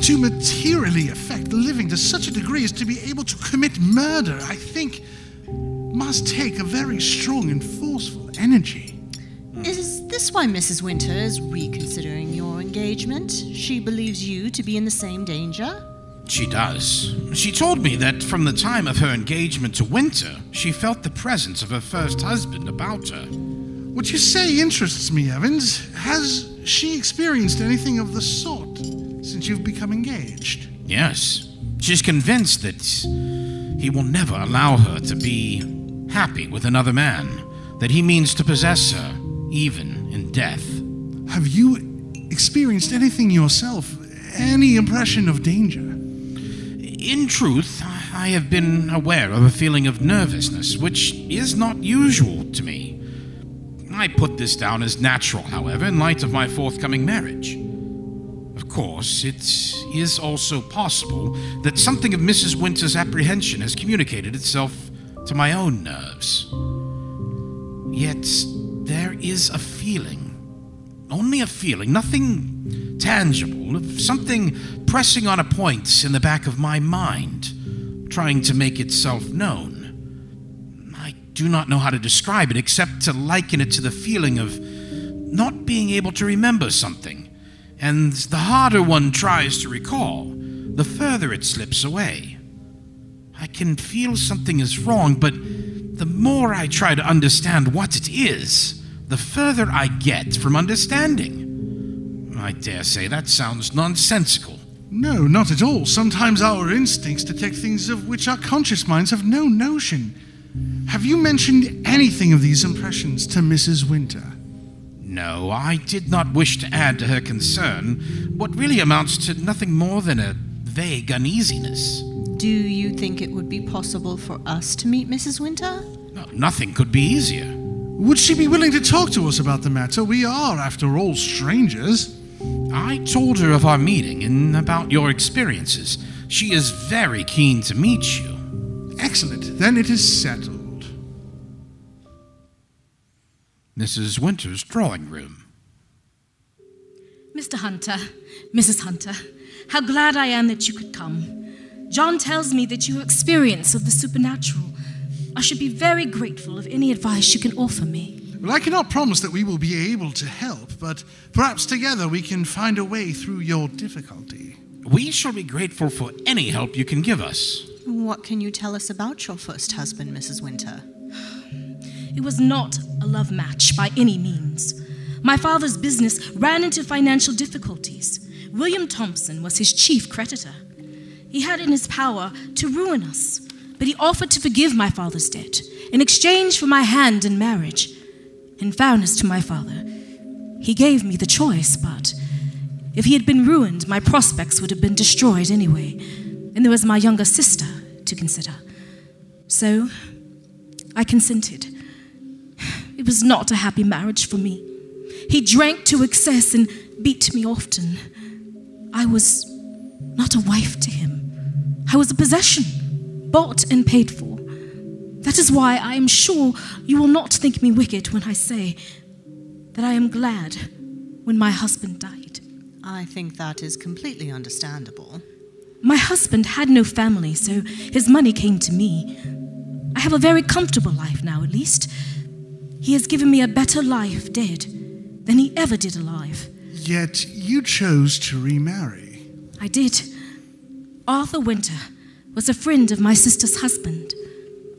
To materially affect the living to such a degree as to be able to commit murder, I think, must take a very strong and forceful energy. Hmm. Is this why Mrs. Winter is reconsidering your engagement? She believes you to be in the same danger? She does. She told me that from the time of her engagement to Winter, she felt the presence of her first husband about her. What you say interests me, Evans. Has she experienced anything of the sort since you've become engaged? Yes. She's convinced that he will never allow her to be happy with another man, that he means to possess her, even in death. Have you experienced anything yourself? Any impression of danger? In truth, I have been aware of a feeling of nervousness, which is not usual to me. I put this down as natural, however, in light of my forthcoming marriage. Of course, it is also possible that something of Mrs. Winter's apprehension has communicated itself to my own nerves. Yet there is a feeling, only a feeling, nothing tangible, of something pressing on a point in the back of my mind, trying to make itself known. I do not know how to describe it except to liken it to the feeling of not being able to remember something. And the harder one tries to recall, the further it slips away. I can feel something is wrong, but the more I try to understand what it is, the further I get from understanding. I dare say that sounds nonsensical. No, not at all. Sometimes our instincts detect things of which our conscious minds have no notion. Have you mentioned anything of these impressions to Mrs. Winter? No, I did not wish to add to her concern what really amounts to nothing more than a vague uneasiness. Do you think it would be possible for us to meet Mrs. Winter? No, nothing could be easier. Would she be willing to talk to us about the matter? We are, after all, strangers. I told her of our meeting and about your experiences. She is very keen to meet you. Excellent. Then it is settled. Mrs. Winter's drawing room. Mr. Hunter, Mrs. Hunter, how glad I am that you could come. John tells me that you have experience of the supernatural. I should be very grateful of any advice you can offer me. Well, I cannot promise that we will be able to help, but perhaps together we can find a way through your difficulty. We shall be grateful for any help you can give us. What can you tell us about your first husband, Mrs. Winter? It was not a love match by any means. My father's business ran into financial difficulties. William Thompson was his chief creditor. He had in his power to ruin us, but he offered to forgive my father's debt in exchange for my hand in marriage. In fairness to my father, he gave me the choice, but if he had been ruined, my prospects would have been destroyed anyway, and there was my younger sister to consider. So, I consented. It was not a happy marriage for me. He drank to excess and beat me often. I was not a wife to him. I was a possession, bought and paid for. That is why I am sure you will not think me wicked when I say that I am glad when my husband died. I think that is completely understandable. My husband had no family, so his money came to me. I have a very comfortable life now, at least. He has given me a better life dead than he ever did alive. Yet you chose to remarry. I did. Arthur Winter was a friend of my sister's husband.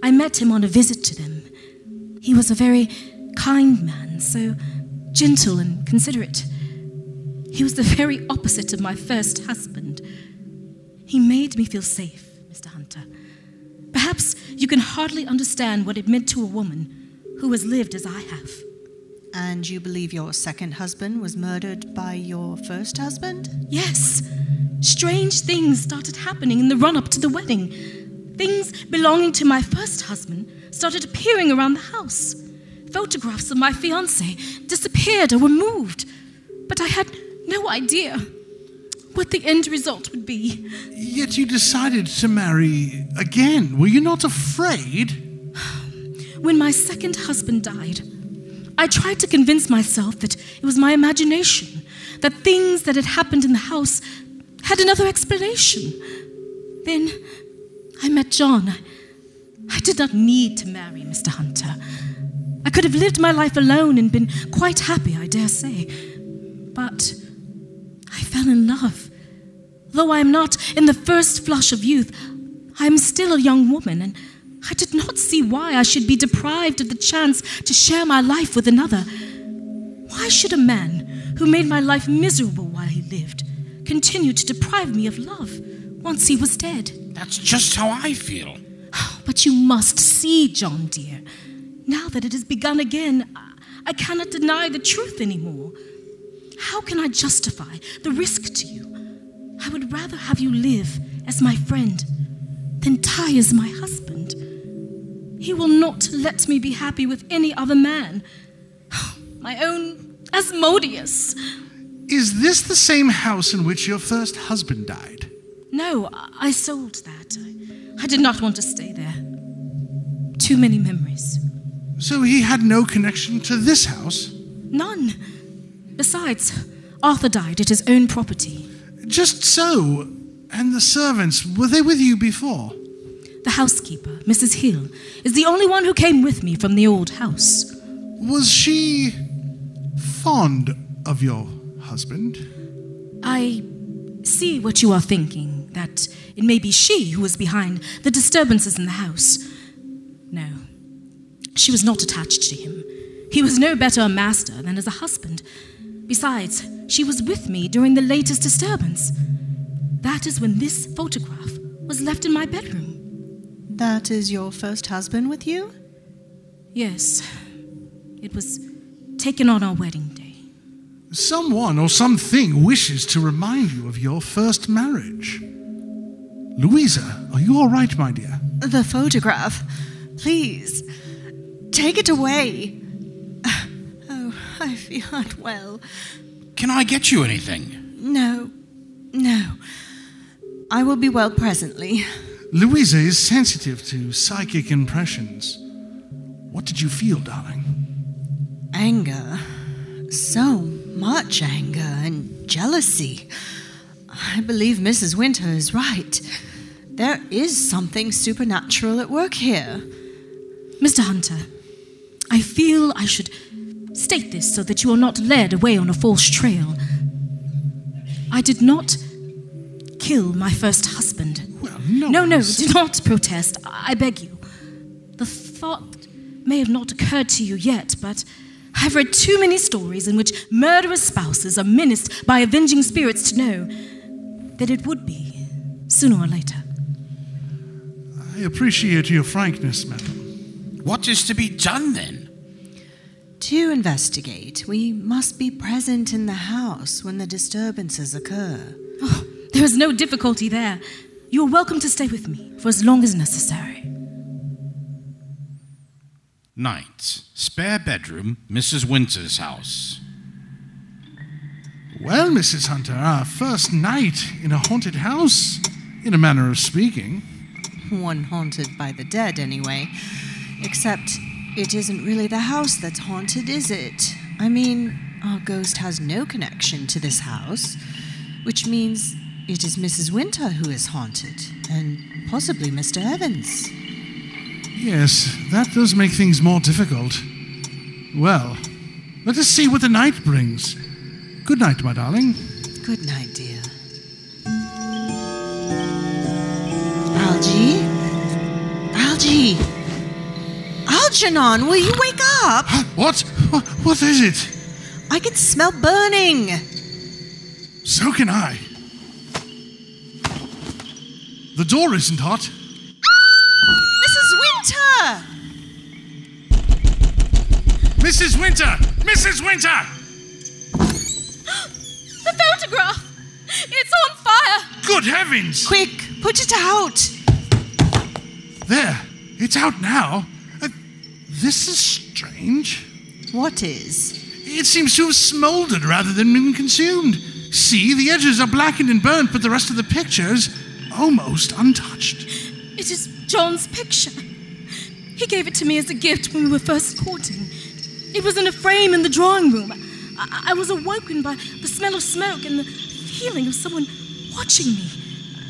I met him on a visit to them. He was a very kind man, so gentle and considerate. He was the very opposite of my first husband. He made me feel safe, Mr. Hunter. Perhaps you can hardly understand what it meant to a woman who has lived as I have. And you believe your second husband was murdered by your first husband? Yes. Strange things started happening in the run up to the wedding. Things belonging to my first husband started appearing around the house. Photographs of my fiance disappeared or were moved. But I had no idea what the end result would be. Yet you decided to marry again. Were you not afraid? When my second husband died, I tried to convince myself that it was my imagination, that things that had happened in the house had another explanation. Then I met John. I, did not need to marry Mr. Hunter. I could have lived my life alone and been quite happy, I dare say. But I fell in love. Though I am not in the first flush of youth, I am still a young woman, and I did not see why I should be deprived of the chance to share my life with another. Why should a man who made my life miserable while he lived continue to deprive me of love once he was dead? That's just how I feel. But you must see, John dear. Now that it has begun again, I- cannot deny the truth anymore. How can I justify the risk to you? I would rather have you live as my friend than die as my husband. He will not let me be happy with any other man. My own Asmodeus. Is this the same house in which your first husband died? No, I sold that. I, I did not want to stay there. Too many memories. So he had no connection to this house? None. Besides, Arthur died at his own property. Just so. And the servants, were they with you before? The housekeeper, Mrs. Hill, is the only one who came with me from the old house. Was she fond of your husband? I see what you are thinking, that it may be she who was behind the disturbances in the house. No, she was not attached to him. He was no better a master than as a husband. Besides, she was with me during the latest disturbance. That is when this photograph was left in my bedroom. That is your first husband with you? Yes, it was taken on our wedding day. Someone or something wishes to remind you of your first marriage. Louisa, are you all right, my dear? The photograph. Please, take it away. Oh, I feel unwell. Can I get you anything? No, no. I will be well presently. Louisa is sensitive to psychic impressions. What did you feel, darling? Anger. So much anger and jealousy. I believe Mrs. Winter is right. There is something supernatural at work here. Mr. Hunter, I feel I should state this so that you are not led away on a false trail. I did not kill my first husband. Well, no. No, no, do not protest. I beg you. The thought may have not occurred to you yet, but I've read too many stories in which murderous spouses are menaced by avenging spirits to know that it would be, sooner or later. I appreciate your frankness, madam. What is to be done then? To investigate, we must be present in the house when the disturbances occur. Oh, there is no difficulty there. You are welcome to stay with me for as long as necessary. Night. Spare bedroom, Mrs. Winter's house. Well, Mrs. Hunter, our first night in a haunted house, in a manner of speaking. One haunted by the dead, anyway. Except it isn't really the house that's haunted, is it? I mean, our ghost has no connection to this house, which means it is Mrs. Winter who is haunted, and possibly Mr. Evans. Yes, that does make things more difficult. Well, let us see what the night brings. Good night, my darling. Good night, dear. Algie? Algie! Algernon, will you wake up? What? What, what is it? I can smell burning. So can I. The door isn't hot. Mrs. Winter! Mrs. Winter! Mrs. Winter! The photograph! It's on fire! Good heavens! Quick, put it out. There, it's out now. Uh, this is strange. What is? It seems to have smoldered rather than been consumed. See, the edges are blackened and burnt, but the rest of the picture is almost untouched. It is John's picture. He gave it to me as a gift when we were first courting. It was in a frame in the drawing room. I, I was awoken by the smell of smoke and the feeling of someone watching me.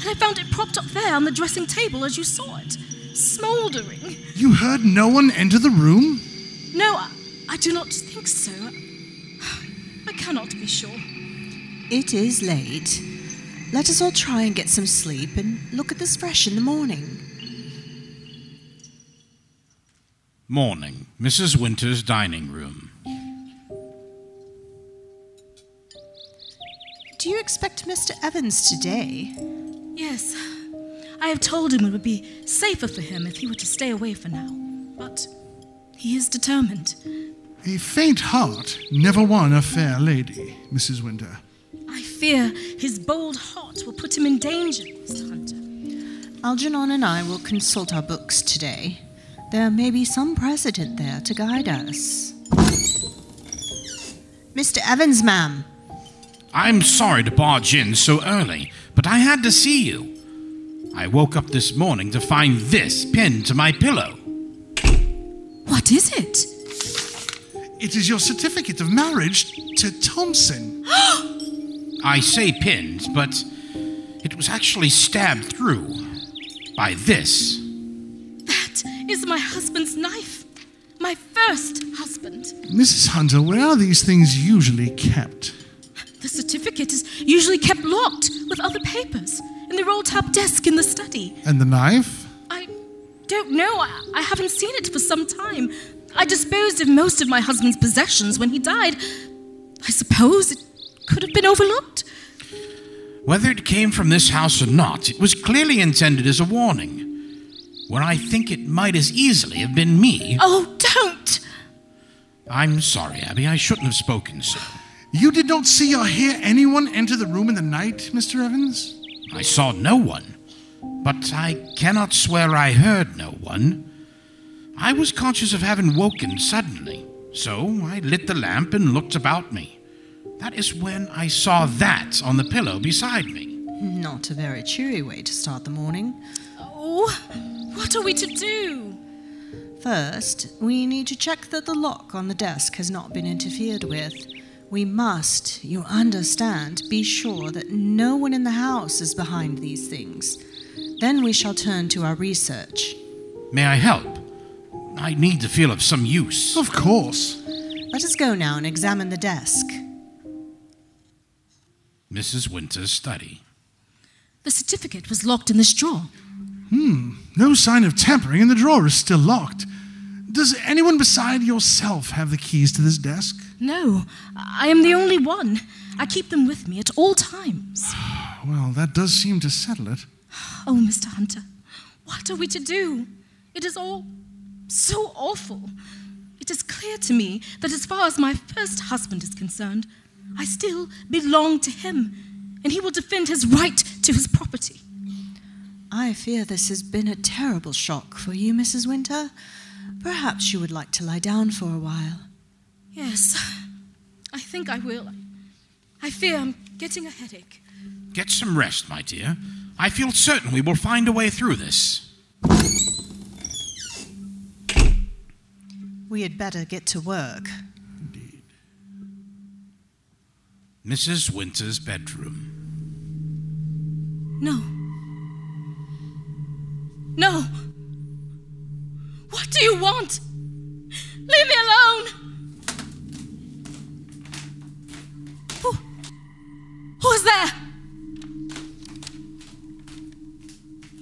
And I found it propped up there on the dressing table as you saw it, smoldering. You heard no one enter the room? No, I, I do not think so. I cannot be sure. It is late. Let us all try and get some sleep and look at this fresh in the morning. Morning. Mrs. Winter's dining room. Do you expect Mr. Evans today? Yes, I have told him it would be safer for him if he were to stay away for now. But he is determined. A faint heart never won a fair lady, Mrs. Winter. I fear his bold heart will put him in danger, Mr. Hunter. Algernon and I will consult our books today. There may be some precedent there to guide us. Mr. Evans, ma'am. I'm sorry to barge in so early, but I had to see you. I woke up this morning to find this pinned to my pillow. What is it? It is your certificate of marriage to Thompson. I say pinned, but it was actually stabbed through by this. That is my husband's knife. My first husband. Mrs. Hunter, where are these things usually kept? The certificate is usually kept locked with other papers in the roll top desk in the study. And the knife? I don't know. I, I haven't seen it for some time. I disposed of most of my husband's possessions when he died. I suppose it could have been overlooked. Whether it came from this house or not, it was clearly intended as a warning. Where I think it might as easily have been me. Oh, don't! I'm sorry, Abby, I shouldn't have spoken so. You did not see or hear anyone enter the room in the night, Mr. Evans? I saw no one, but I cannot swear I heard no one. I was conscious of having woken suddenly, so I lit the lamp and looked about me. That is when I saw that on the pillow beside me. Not a very cheery way to start the morning. Oh, what are we to do? First, we need to check that the lock on the desk has not been interfered with. We must, you understand, be sure that no one in the house is behind these things. Then we shall turn to our research. May I help? I need to feel of some use. Of course. Let us go now and examine the desk. Mrs. Winter's study. The certificate was locked in this drawer. Hmm, no sign of tampering, and the drawer is still locked. Does anyone beside yourself have the keys to this desk? No, I am the only one. I keep them with me at all times. Well, that does seem to settle it. Oh, Mr. Hunter, what are we to do? It is all so awful. It is clear to me that as far as my first husband is concerned, I still belong to him, and he will defend his right to his property. I fear this has been a terrible shock for you, Mrs. Winter. Perhaps you would like to lie down for a while. Yes, I think I will. I fear I'm getting a headache. Get some rest, my dear. I feel certain we will find a way through this. We had better get to work. Mrs. Winter's bedroom. No. No. What do you want? Leave me alone. Who? Who's there?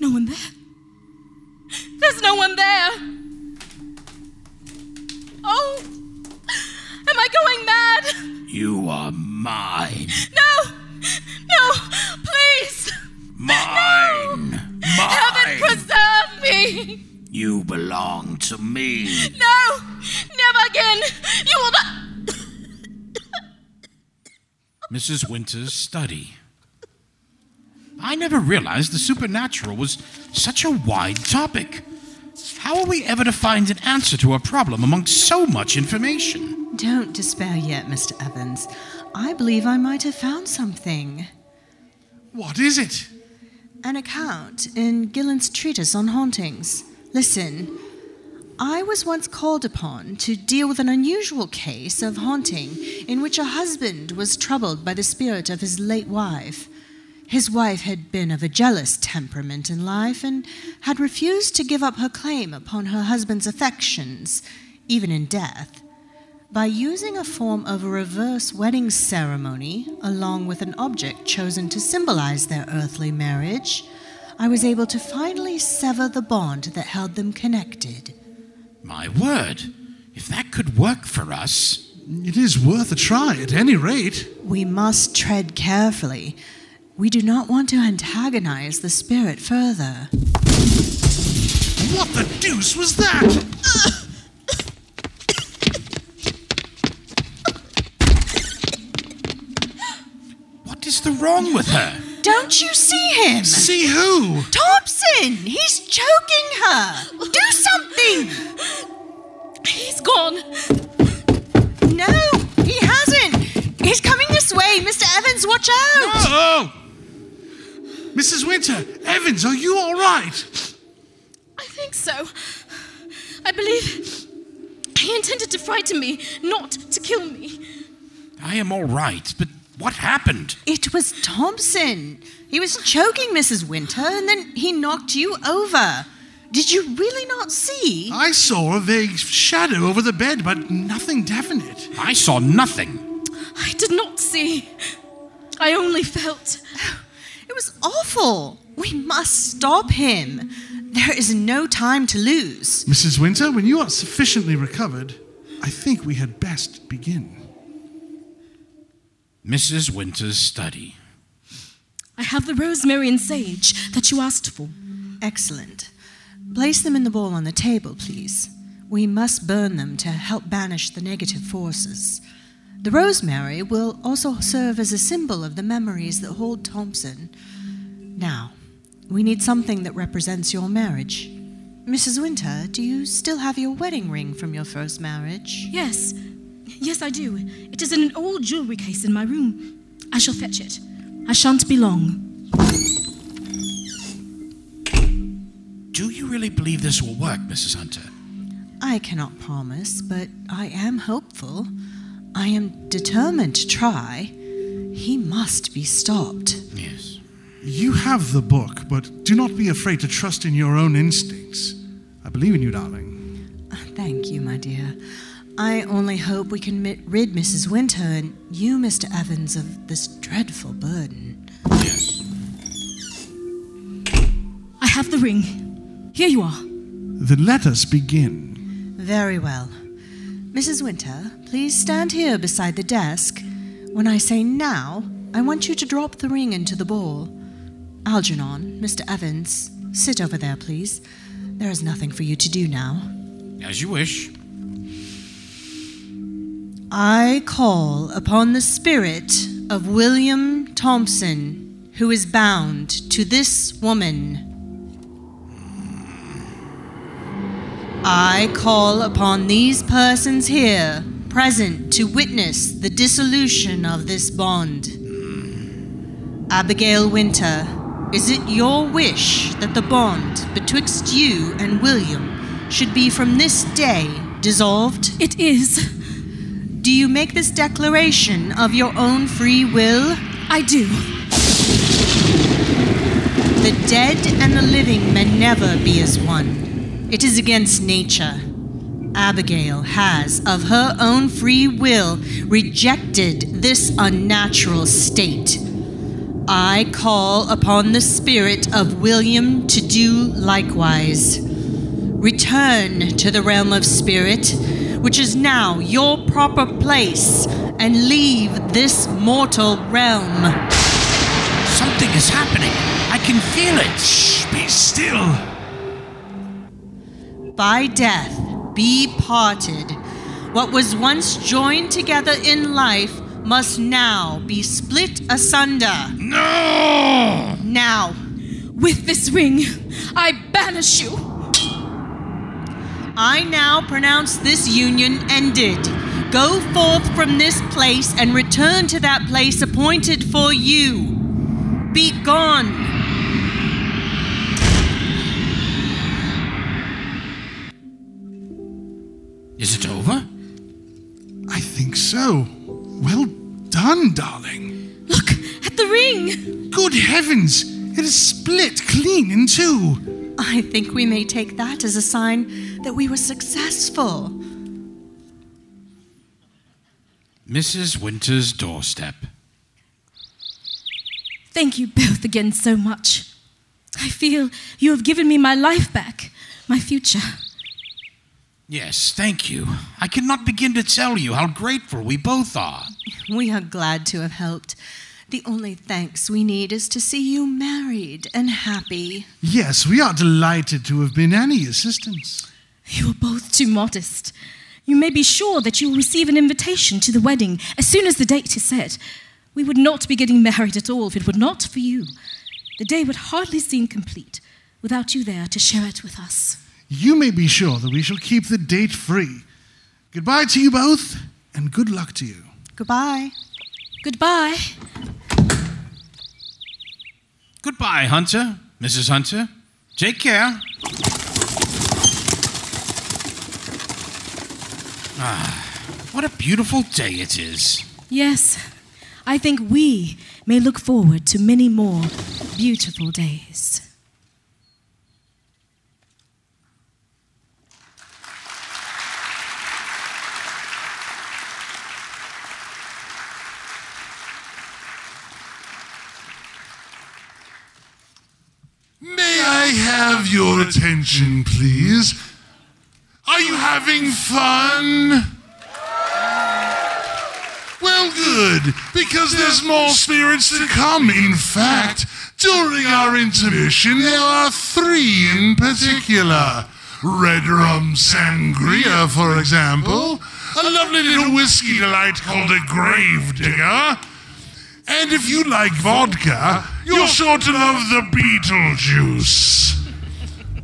No one there. There's no one there. Oh, am I going mad? You are mine. No, no, please. Mine. Heaven Mine. preserve me. You belong to me. No, never again. You will not. Mrs. Winter's study. I never realized the supernatural was such a wide topic. How are we ever to find an answer to a problem among so much information? Don't despair yet, Mr. Evans. I believe I might have found something. What is it? An account in Gillen's treatise on hauntings. Listen. I was once called upon to deal with an unusual case of haunting in which a husband was troubled by the spirit of his late wife. His wife had been of a jealous temperament in life and had refused to give up her claim upon her husband's affections, even in death. By using a form of a reverse wedding ceremony, along with an object chosen to symbolize their earthly marriage, I was able to finally sever the bond that held them connected. My word, if that could work for us. It is worth a try at any rate. We must tread carefully. We do not want to antagonize the spirit further. What the deuce was that? is the wrong with her? Don't you see him? See who? Thompson! He's choking her! Do something! He's gone. No, he hasn't! He's coming this way! Mr. Evans, watch out! Oh! Mrs. Winter, Evans, are you all right? I think so. I believe he He intended to frighten me, not to kill me. I am all right, but what happened? It was Thompson. He was choking Mrs. Winter and then he knocked you over. Did you really not see? I saw a vague shadow over the bed, but nothing definite. I saw nothing. I did not see. I only felt. It was awful. We must stop him. There is no time to lose. Mrs. Winter, when you are sufficiently recovered, I think we had best begin. Mrs. Winter's study. I have the rosemary and sage that you asked for. Excellent. Place them in the bowl on the table, please. We must burn them to help banish the negative forces. The rosemary will also serve as a symbol of the memories that hold Thompson. Now, we need something that represents your marriage. Mrs. Winter, do you still have your wedding ring from your first marriage? Yes. Yes, I do. It is in an old jewelry case in my room. I shall fetch it. I shan't be long. Do you really believe this will work, Mrs. Hunter? I cannot promise, but I am hopeful. I am determined to try. He must be stopped. Yes. You have the book, but do not be afraid to trust in your own instincts. I believe in you, darling. Thank you, my dear. I only hope we can rid Mrs. Winter and you, Mr. Evans, of this dreadful burden. Yes. I have the ring. Here you are. Then let us begin. Very well. Mrs. Winter, please stand here beside the desk. When I say now, I want you to drop the ring into the bowl. Algernon, Mr. Evans, sit over there, please. There is nothing for you to do now. As you wish. I call upon the spirit of William Thompson, who is bound to this woman. I call upon these persons here present to witness the dissolution of this bond. Abigail Winter, is it your wish that the bond betwixt you and William should be from this day dissolved? It is. Do you make this declaration of your own free will? I do. The dead and the living may never be as one. It is against nature. Abigail has, of her own free will, rejected this unnatural state. I call upon the spirit of William to do likewise. Return to the realm of spirit, which is now your proper place, and leave this mortal realm. Something is happening. I can feel it. Shh, be still. By death be parted. What was once joined together in life must now be split asunder. No! Now, With this ring, I banish you. I now pronounce this union ended. Go forth from this place and return to that place appointed for you. Be gone. Is it over? I think so. Well done, darling. Look at the ring. Good heavens! It is split clean in two. I think we may take that as a sign that we were successful. Mrs. Winter's doorstep. Thank you both again so much. I feel you have given me my life back, my future. Yes, thank you. I cannot begin to tell you how grateful we both are. We are glad to have helped. The only thanks we need is to see you married and happy. Yes, we are delighted to have been any assistance. You are both too modest. You may be sure that you will receive an invitation to the wedding as soon as the date is set. We would not be getting married at all if it were not for you. The day would hardly seem complete without you there to share it with us. You may be sure that we shall keep the date free. Goodbye to you both, and good luck to you. Goodbye. Goodbye. Goodbye, Hunter, Mrs. Hunter. Take care. Ah, what a beautiful day it is. Yes, I think we may look forward to many more beautiful days. May I have your attention, please? Are you having fun? Well, good, because there's more spirits to come. In fact, during our intermission, there are three in particular. Red rum sangria, for example, a lovely little whiskey delight called a grave digger. And if you like vodka, you're sure to love the Beetlejuice.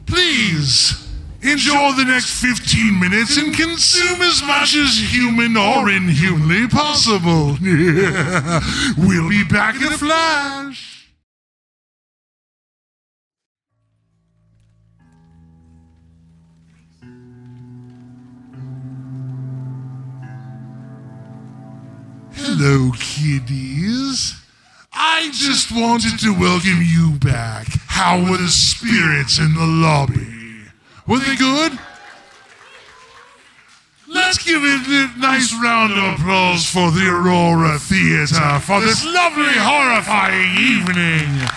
Please, enjoy the next 15 minutes and consume as much as human or inhumanly possible. we'll be back in a flash. Hello, kiddies. I just wanted to welcome you back. How were the spirits in the lobby? Were they good? Let's give a nice round of applause for the Aurora Theatre for this lovely, horrifying evening.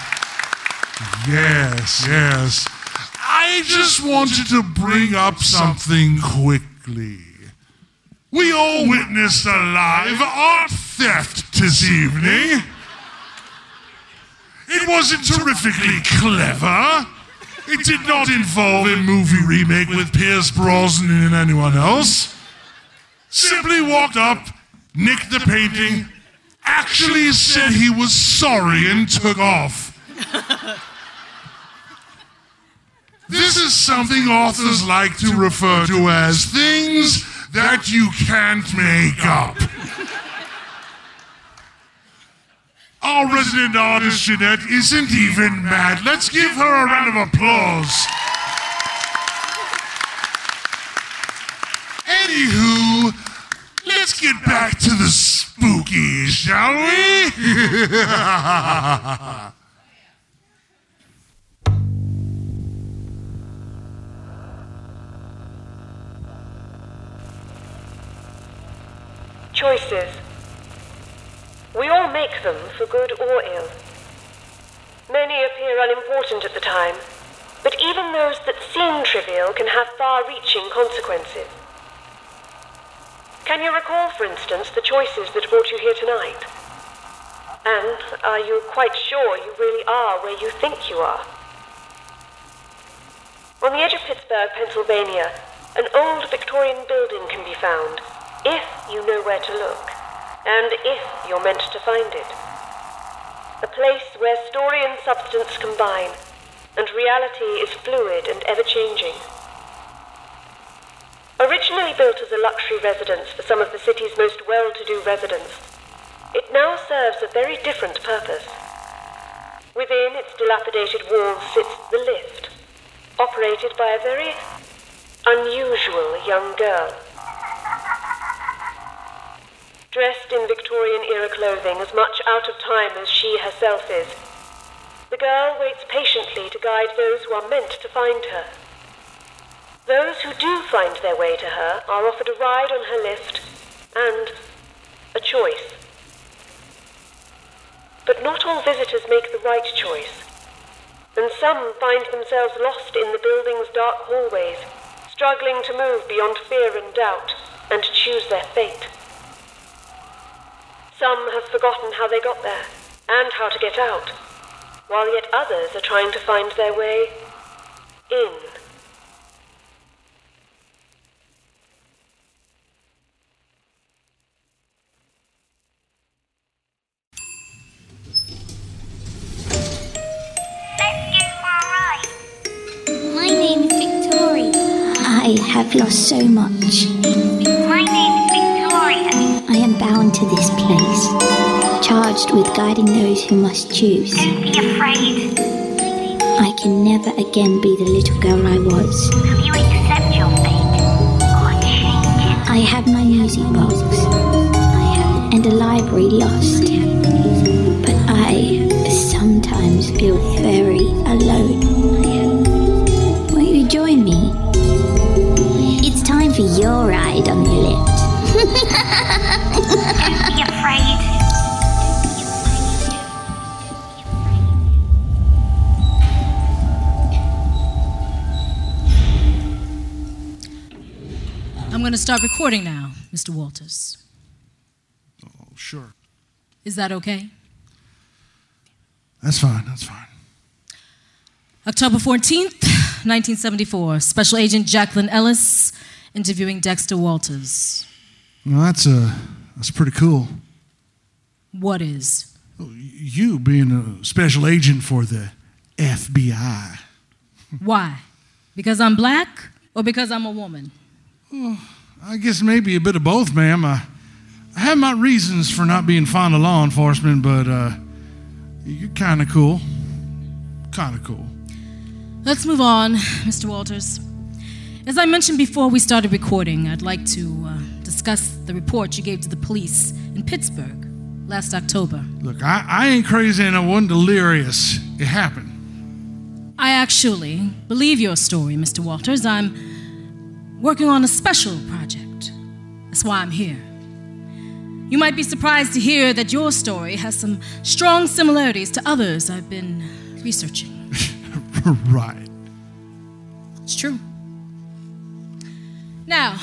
Yes, yes. I just wanted to bring up something quickly. We all witnessed a live art theft this evening. It wasn't terrifically clever. It did not involve a movie remake with Pierce Brosnan and anyone else. Simply walked up, nicked the painting, actually said he was sorry and took off. This is something authors like to refer to as things that you can't make up. Our resident artist, Jeanette, isn't even mad. Let's give her a round of applause. Anywho, let's get back to the spooky, shall we? Choices. Make them for good or ill. Many appear unimportant at the time, but even those that seem trivial can have far reaching consequences. Can you recall, for instance, the choices that brought you here tonight? And are you quite sure you really are where you think you are? On the edge of Pittsburgh, Pennsylvania, an old Victorian building can be found, if you know where to look, and if you're meant to find it. A place where story and substance combine, and reality is fluid and ever changing. Originally built as a luxury residence for some of the city's most well to do residents, it now serves a very different purpose. Within its dilapidated walls sits the lift, operated by a very unusual young girl. Dressed in Victorian era clothing as much out of time as she herself is, the girl waits patiently to guide those who are meant to find her. Those who do find their way to her are offered a ride on her lift and a choice. But not all visitors make the right choice, and some find themselves lost in the building's dark hallways, struggling to move beyond fear and doubt and choose their fate. Some have forgotten how they got there and how to get out, while yet others are trying to find their way in. Let's go all right. My name is Victoria. I have lost so much. My name is Victoria. I am bound to this place, charged with guiding those who must choose. Don't be afraid. I can never again be the little girl I was. Will you accept your fate or change it? I have my music box and a library lost. But I sometimes feel very alone. Won't you join me? It's time for your ride on the. Don't be afraid. I'm going to start recording now, Mr. Walters. Oh, sure. Is that okay? That's fine. That's fine. October 14th, 1974. Special Agent Jacqueline Ellis interviewing Dexter Walters. Well, that's uh, that's pretty cool. What is? You being a special agent for the FBI. Why? Because I'm black or because I'm a woman? I guess maybe a bit of both, ma'am. I, I have my reasons for not being fond of law enforcement, but uh, you're kind of cool. Kind of cool. Let's move on, Mr. Walters. As I mentioned before we started recording, I'd like to uh, discuss the report you gave to the police in Pittsburgh last October. Look, I, I ain't crazy and I wasn't delirious. It happened. I actually believe your story, Mr. Walters. I'm working on a special project. That's why I'm here. You might be surprised to hear that your story has some strong similarities to others I've been researching. right. It's true. Now,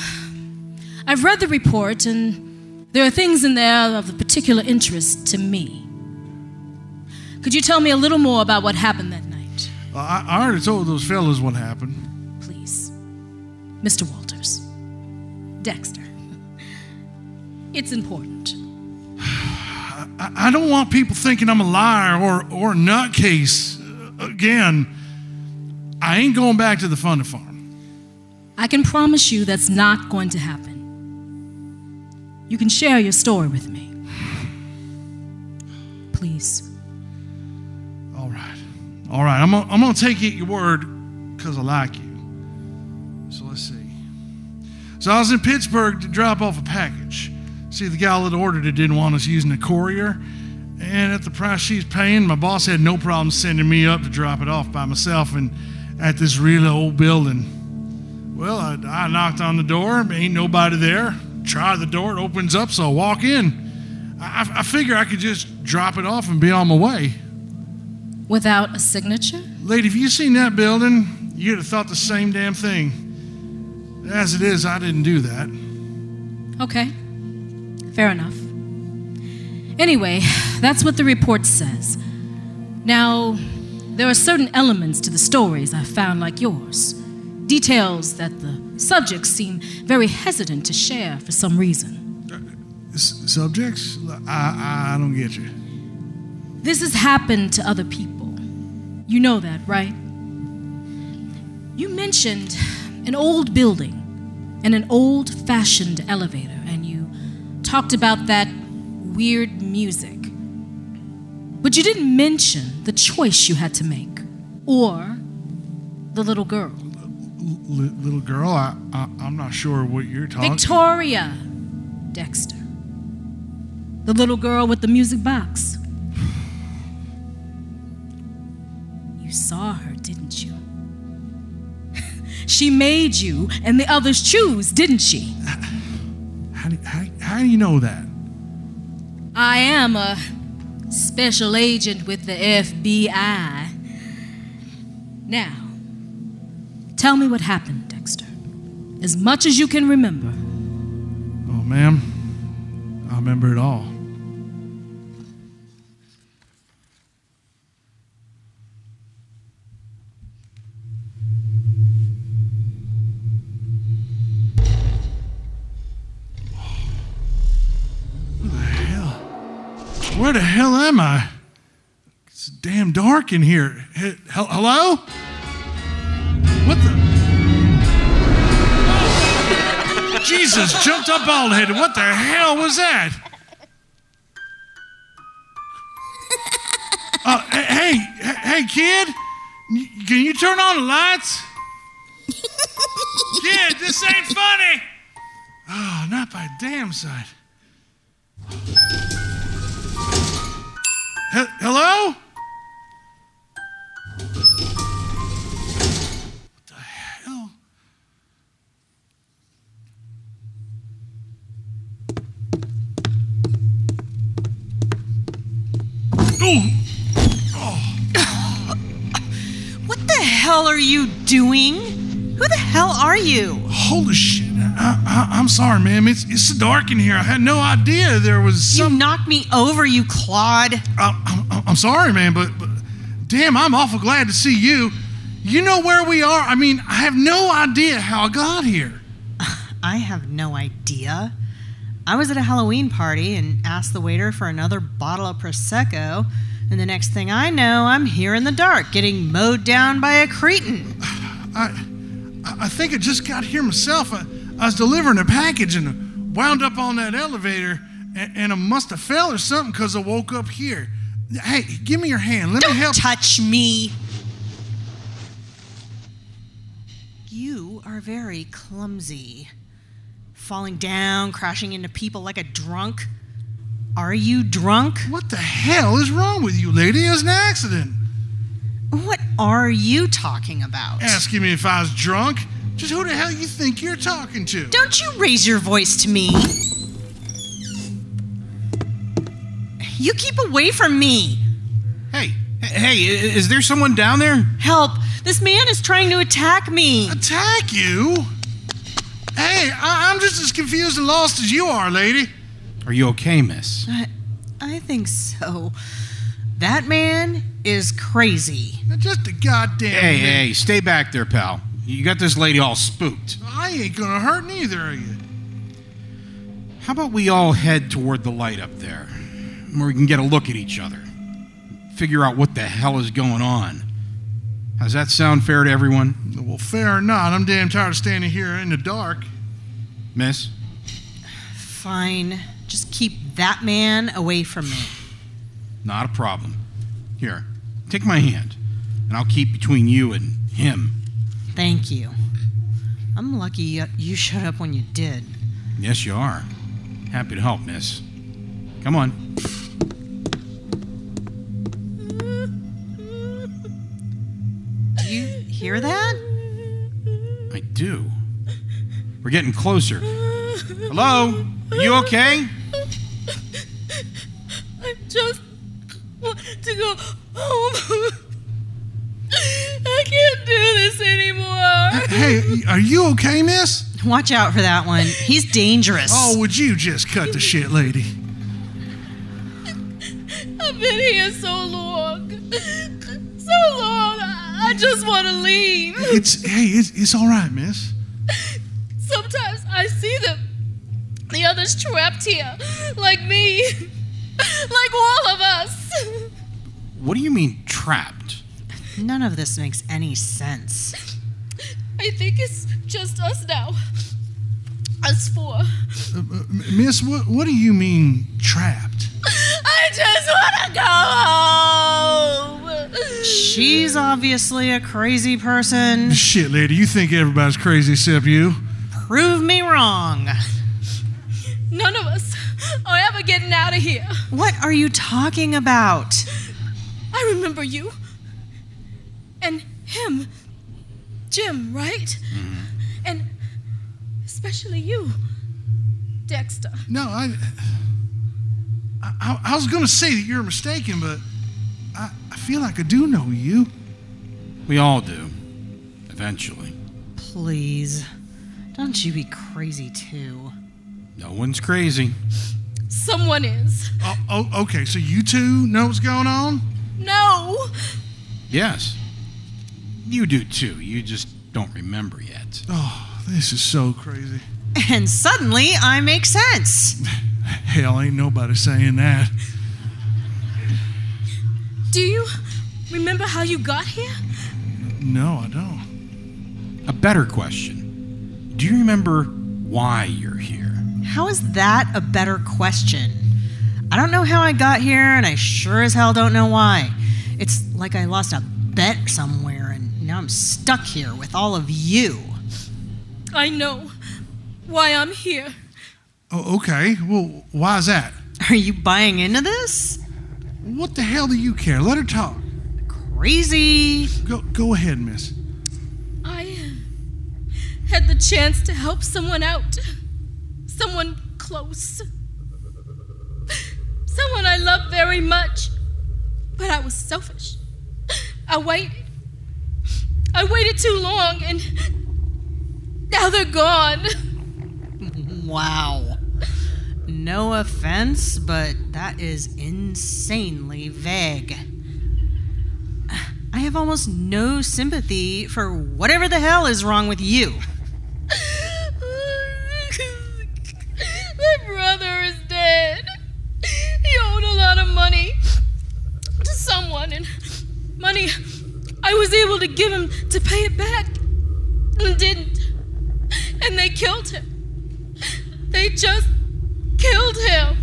I've read the report, and there are things in there of particular interest to me. Could you tell me a little more about what happened that night, Well, I, I already told those fellas what happened. please? Mr. Walters. Dexter. It's important. I, I don't want people thinking I'm a liar or, or a nutcase. Again, I ain't going back to the fun farm. I can promise you that's not going to happen. You can share your story with me. Please. All right. All right. I'm gonna, I'm gonna take it your word because I like you. So let's see. So I was in Pittsburgh to drop off a package. See, the gal that ordered it didn't want us using a courier. And at the price she's paying, my boss had no problem sending me up to drop it off by myself and at this really old building. Well, I, I knocked on the door, ain't nobody there. Try the door, it opens up, so I walk in. I, I figure I could just drop it off and be on my way. Without a signature? Lady, if you seen that building, you'd have thought the same damn thing. As it is, I didn't do that. Okay. Fair enough. Anyway, that's what the report says. Now, there are certain elements to the stories I found like yours. Details that the subjects seem very hesitant to share for some reason. Uh, s- subjects? I, I don't get you. This has happened to other people. You know that, right? You mentioned an old building and an old fashioned elevator, and you talked about that weird music. But you didn't mention the choice you had to make or the little girl. Li- little girl, I, I, I'm not sure what you're talking Victoria Dexter. The little girl with the music box. You saw her, didn't you? she made you and the others choose, didn't she? How do, how, how do you know that? I am a special agent with the FBI. Now, tell me what happened, Dexter. As much as you can remember. Oh, ma'am, I remember it all. Who the hell? Where the hell am I? It's damn dark in here. Hello? What the? Jesus, jumped up bald headed. What the hell was that? Uh, hey, hey, kid, can you turn on the lights? kid, this ain't funny. Oh, not by damn sight. He- hello? Oh. What the hell are you doing? Who the hell are you? Holy shit. I, I'm sorry, ma'am. It's, it's dark in here. I had no idea there was some. You knocked me over, you clod. I, I'm, I'm sorry, man, but, but damn, I'm awful glad to see you. You know where we are? I mean, I have no idea how I got here. I have no idea. I was at a Halloween party and asked the waiter for another bottle of Prosecco, and the next thing I know, I'm here in the dark getting mowed down by a cretin. I, I think I just got here myself. I, I was delivering a package and wound up on that elevator, and, and I must have fell or something because I woke up here. Hey, give me your hand. Let Don't me help. touch me. You are very clumsy. Falling down, crashing into people like a drunk. Are you drunk? What the hell is wrong with you, lady? It was an accident. What are you talking about? Asking me if I was drunk? Just who the hell you think you're talking to? Don't you raise your voice to me. You keep away from me. Hey, hey, is there someone down there? Help! This man is trying to attack me. Attack you? Hey, I, I'm just as confused and lost as you are, lady. Are you okay, miss? I, I think so. That man is crazy. Just a goddamn. Hey, man. hey, stay back there, pal. You got this lady all spooked. I ain't gonna hurt neither of you. How about we all head toward the light up there, where we can get a look at each other, figure out what the hell is going on? Does that sound fair to everyone? Well, fair or not, I'm damn tired of standing here in the dark. Miss? Fine. Just keep that man away from me. Not a problem. Here, take my hand, and I'll keep between you and him. Thank you. I'm lucky you- you showed up when you did. Yes, you are. Happy to help, miss. Come on. Hear that? I do. We're getting closer. Hello? Are you okay? I just want to go home. I can't do this anymore. Hey, are you okay, miss? Watch out for that one. He's dangerous. Oh, would you just cut the shit, lady? I've been here so long. So long. I just want to leave. It's hey, it's, it's all right, miss. Sometimes I see them. The others trapped here. Like me. Like all of us. What do you mean trapped? None of this makes any sense. I think it's just us now. Us four. Uh, miss, what what do you mean trapped? I just want to go home. She's obviously a crazy person. Shit, lady, you think everybody's crazy except you? Prove me wrong. None of us are ever getting out of here. What are you talking about? I remember you. And him. Jim, right? And especially you, Dexter. No, I, I, I was gonna say that you're mistaken, but I, I feel like I do know you. We all do. Eventually. Please. Don't you be crazy too. No one's crazy. Someone is. Oh, oh, okay, so you two know what's going on? No! Yes. You do too. You just don't remember yet. Oh, this is so crazy. And suddenly I make sense. Hell, ain't nobody saying that. Do you remember how you got here? No, I don't. A better question. Do you remember why you're here? How is that a better question? I don't know how I got here, and I sure as hell don't know why. It's like I lost a bet somewhere, and now I'm stuck here with all of you. I know. why I'm here. Oh, okay. Well, why is that? Are you buying into this? What the hell do you care? Let her talk. Crazy. Go, go ahead, miss. I uh, had the chance to help someone out. Someone close. Someone I love very much. But I was selfish. I waited. I waited too long and now they're gone. Wow. No offense, but that is insanely vague. I have almost no sympathy for whatever the hell is wrong with you. My brother is dead. He owed a lot of money to someone, and money I was able to give him to pay it back and didn't. And they killed him. They just killed him.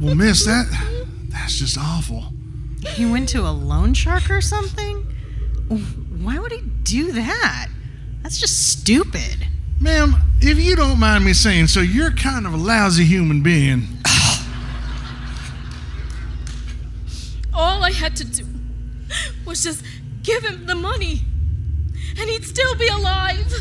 Well, miss, that that's just awful. He went to a loan shark or something? Why would he do that? That's just stupid. Ma'am, if you don't mind me saying so, you're kind of a lousy human being. All I had to do was just give him the money, and he'd still be alive.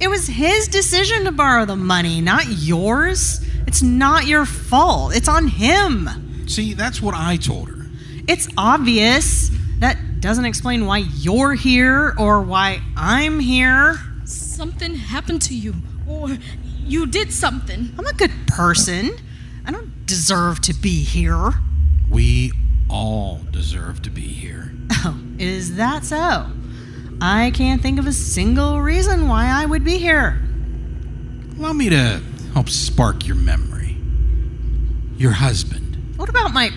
It was his decision to borrow the money, not yours. It's not your fault. It's on him. See, that's what I told her. It's obvious. That doesn't explain why you're here or why I'm here. Something happened to you, or you did something. I'm a good person. I don't deserve to be here. We all deserve to be here. Oh, is that so? I can't think of a single reason why I would be here. Allow me to help spark your memory. Your husband. What about my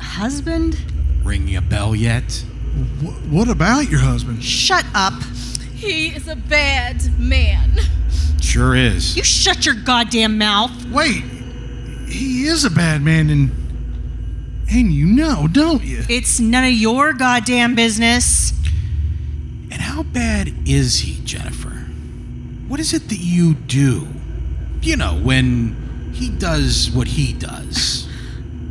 husband? Ringing a bell yet? Wh- what about your husband? Shut up. He is a bad man. Sure is. You shut your goddamn mouth. Wait, he is a bad man, and and you know, don't you? It's none of your goddamn business. And how bad is he, Jennifer? What is it that you do? You know, when he does what he does.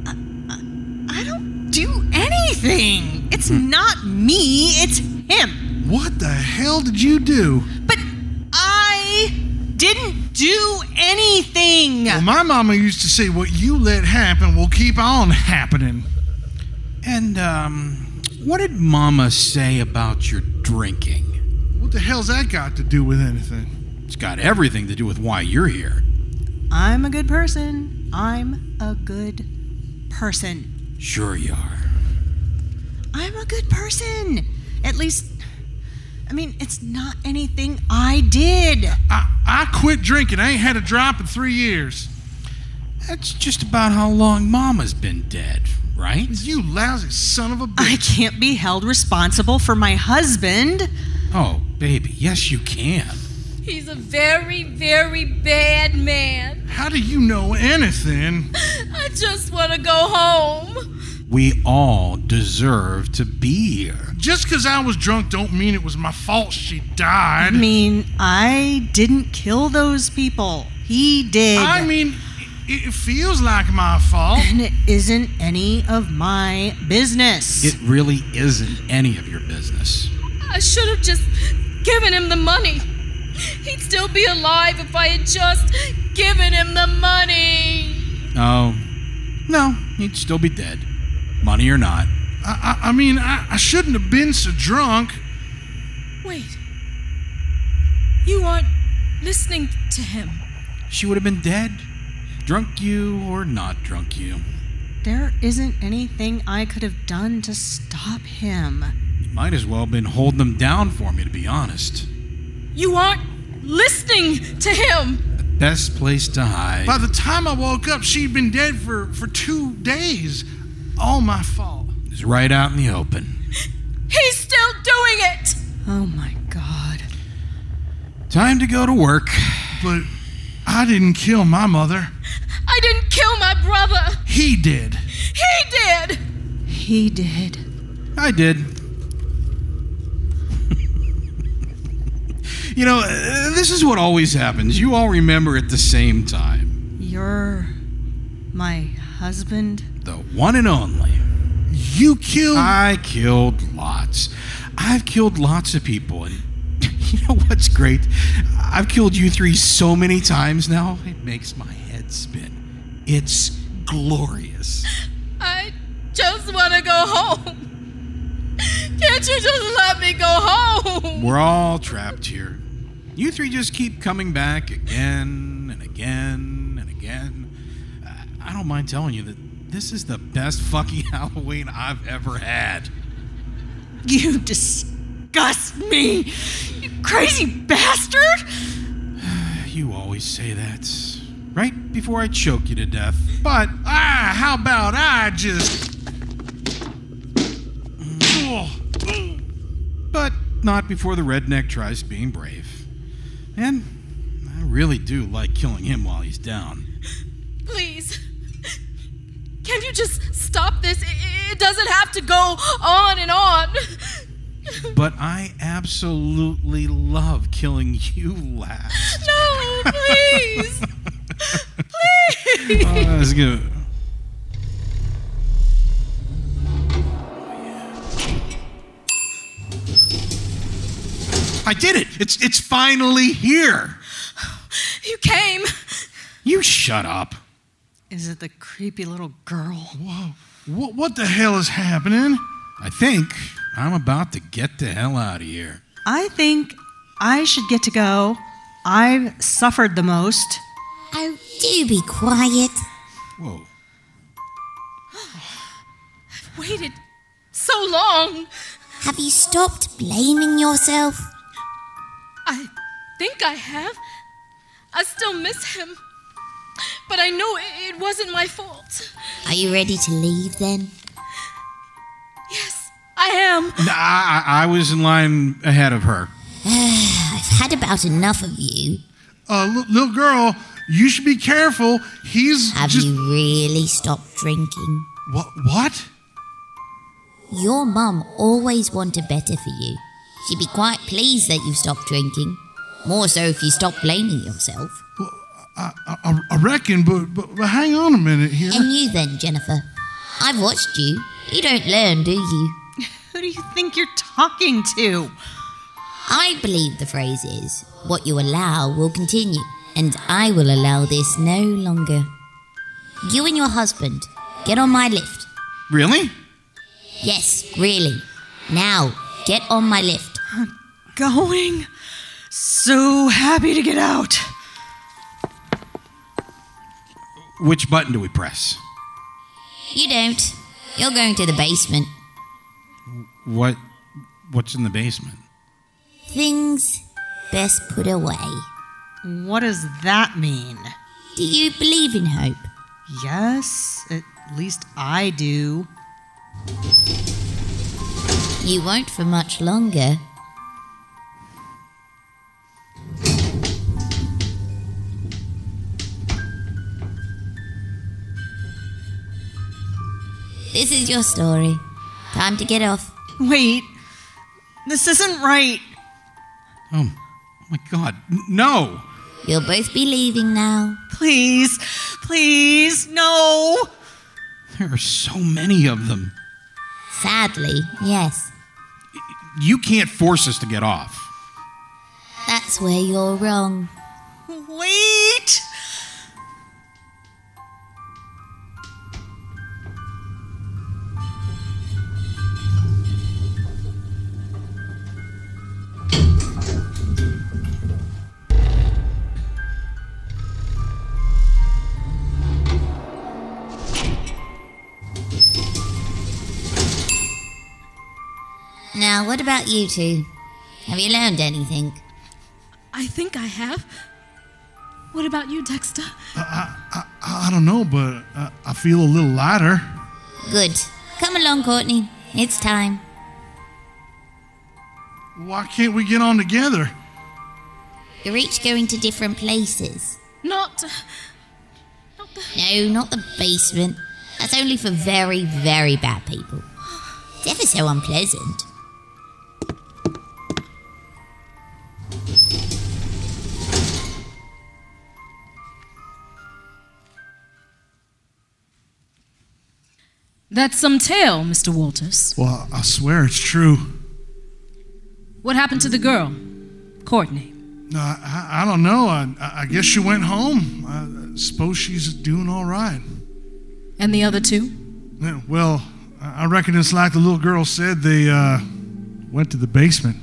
I don't do anything. It's not me, it's him. What the hell did you do? But I didn't do anything. Well, my mama used to say, "What you let happen will keep on happening." And, um, what did Mama say about your drinking? What the hell's that got to do with anything? It's got everything to do with why you're here. I'm a good person. I'm a good person. Sure you are. I'm a good person. At least, I mean, it's not anything I did. I I quit drinking. I ain't had a drop in three years. That's just about how long Mama's been dead, right? You lousy son of a I bitch! can't be held responsible for my husband. Oh, baby, yes, you can. He's a very, very bad man. How do you know anything? I just want to go home. We all deserve to be here. Just 'cause I was drunk don't mean it was my fault she died. I mean, I didn't kill those people. He did. I mean, it it feels like my fault. and it isn't any of my business. It really isn't any of your business. I should have just given him the money. He'd still be alive if I had just given him the money. Oh, no, he'd still be dead. Money or not. I, I, I mean, I, I shouldn't have been so drunk. Wait. You aren't listening to him. She would have been dead. Drunk you or not drunk you. there isn't anything I could have done to stop him. You might as well have been holding them down for me, to be honest. You aren't listening to him. The best place to hide. By the time I woke up, she'd been dead for, for two days. All my fault. It's right out in the open. He's still doing it. Oh my god. Time to go to work. But I didn't kill my mother. I didn't kill my brother. He did. He did. He did. I did. You know, uh, this is what always happens. You all remember at the same time. You're my husband? The one and only. You killed. I killed lots. I've killed lots of people, and you know what's great? I've killed you three so many times now, it makes my head spin. It's glorious. I just want to go home. Can't you just let me go home? We're all trapped here. You three just keep coming back again and again and again. I- don't mind telling you that this is the best fucking Halloween I've ever had. You disgust me! You crazy bastard! You always say that. Right before I choke you to death. But, ah, how about I just. But not before the redneck tries being brave. And I really do like killing him while he's down. Please. Can't you just stop this? It, doesn't have to go on and on. But I absolutely love killing you last. No, please. please. That's good. I did it! It's it's finally here. You came. You shut up. Is it the creepy little girl? Whoa. What, what the hell is happening? I think I'm about to get the hell out of here. I think I should get to go. I've suffered the most. Oh, do be quiet. Whoa. I've waited so long. Have you stopped blaming yourself? I think I have. I still miss him. But I know it, it wasn't my fault. Are you ready to leave then? Yes, I am. Nah, I, I was in line ahead of her. I've had about enough of you. Uh, l- little girl, you should be careful. He's Have just. you really stopped drinking? What? What? Your mum always wanted better for you. She'd be quite pleased that you've stopped drinking. More so if you stop blaming yourself. I, I, I reckon, but, but, but hang on a minute here. And you then, Jennifer. I've watched you. You don't learn, do you? Who do you think you're talking to? I believe the phrase is what you allow will continue, and I will allow this no longer. You and your husband, get on my lift. Really? Yes, really. Now, get on my lift. Going. So happy to get out. Which button do we press? You don't. You're going to the basement. What? What's in the basement? Things best put away. What does that mean? Do you believe in hope? Yes, at least I do. You won't for much longer. This is your story. Time to get off. Wait, this isn't right. Oh, my God. No! You'll both be leaving now. Please, please, no. There are so many of them. Sadly, yes. You can't force us to get off. That's where you're wrong. Wait. Now, what about you two? Have you learned anything? I think I have. What about you, Dexter? I, I don't know, but uh, I feel a little lighter. Good. Come along, Courtney. It's time. Why can't we get on together? You're each going to different places. Not. No, not the basement. That's only for very, very bad people. It's ever so unpleasant. That's some tale, Mr. Walters. Well, I swear it's true. What happened to the girl? Courtney. No, I, I don't know. I, I guess she went home. I suppose she's doing all right. And the other two? Yeah, Well, I I reckon it's like the little girl said. They uh, went to the basement.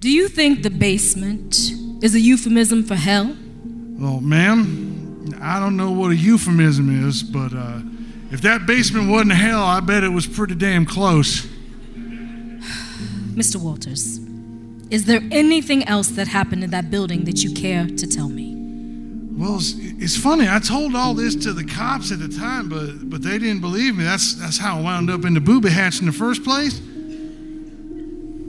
Do you think the basement is a euphemism for hell? Well, ma'am, I don't know what a euphemism is, but uh, if that basement wasn't hell, I bet it was pretty damn close. Mr. Walters, is there anything else that happened in that building that you care to tell me? Well, it's, it's funny. I told all this to the cops at the time, but but they didn't believe me. That's that's how I wound up in the booby hatch in the first place.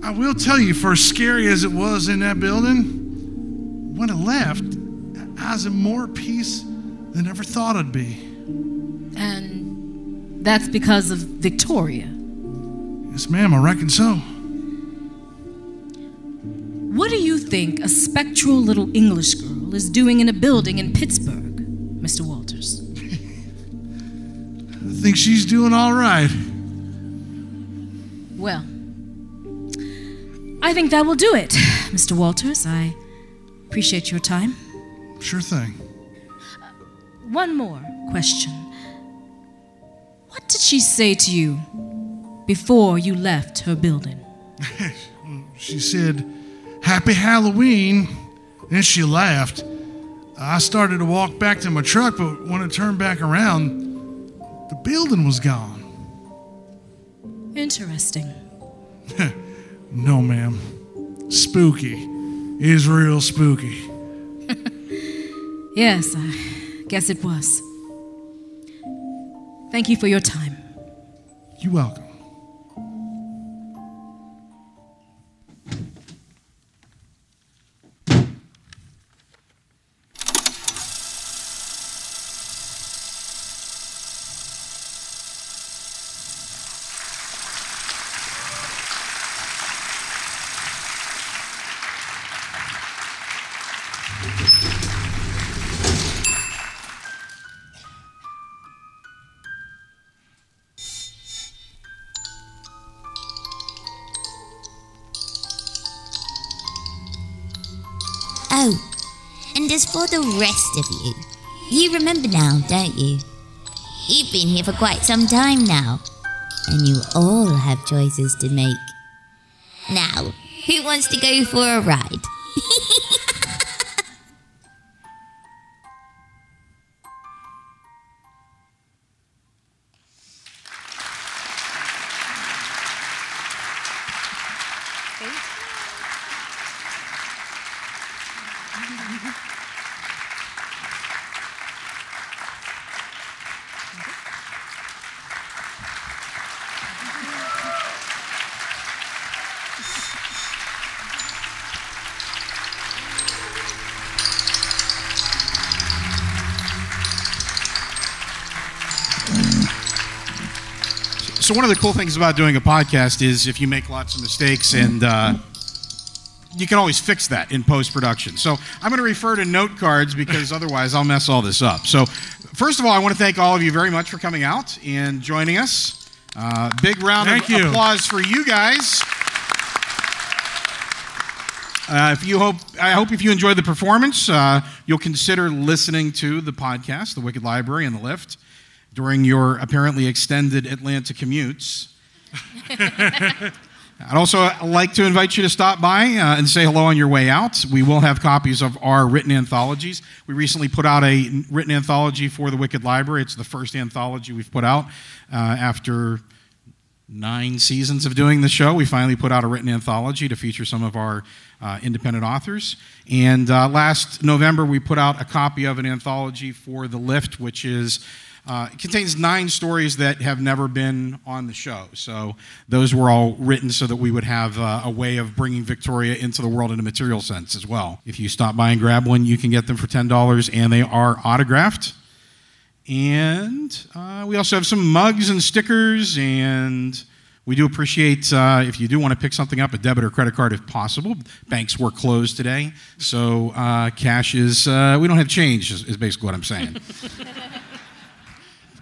I will tell you, for as scary as it was in that building, when I left, I was in more peace than I ever thought I'd be. And that's because of Victoria. Yes, ma'am. I reckon so. What do you think a spectral little English girl is doing in a building in Pittsburgh, Mr. Walters? I think she's doing all right. Well, I think that will do it, Mr. Walters. I appreciate your time. Sure thing. One more question. What did she say to you before you left her building? She said, Happy Halloween. Then she laughed. I started to walk back to my truck, but when I turned back around, the building was gone. Interesting. No, ma'am. Spooky. Is real spooky. Yes, I guess it was. Thank you for your time. You're welcome. Oh, and as for the rest of you, you remember now, don't you? You've been here for quite some time now, and you all have choices to make. Now, who wants to go for a ride? So one of the cool things about doing a podcast is if you make lots of mistakes and uh, you can always fix that in post production. So I'm going to refer to note cards because otherwise I'll mess all this up. So first of all, I want to thank all of you very much for coming out and joining us. Uh, big round Thank of you. applause for you guys. Uh, if you hope, I hope if you enjoyed the performance, uh, you'll consider listening to the podcast, The Wicked Library and the Lift, during your apparently extended Atlanta commutes. I'd also like to invite you to stop by uh, and say hello on your way out. We will have copies of our written anthologies. We recently put out a written anthology for the Wicked Library. It's the first anthology we've put out uh, after nine seasons of doing the show. We finally put out a written anthology to feature some of our uh, independent authors. And uh, last November, we put out a copy of an anthology for The Lift, which is uh, it contains nine stories that have never been on the show. So those were all written so that we would have uh, a way of bringing Victoria into the world in a material sense as well. If you stop by and grab one, you can get them for $10 and they are autographed. And uh, we also have some mugs and stickers, and we do appreciate uh, if you do want to pick something up, a debit or credit card if possible. Banks were closed today, so uh, cash is, uh, we don't have change, is, is basically what I'm saying.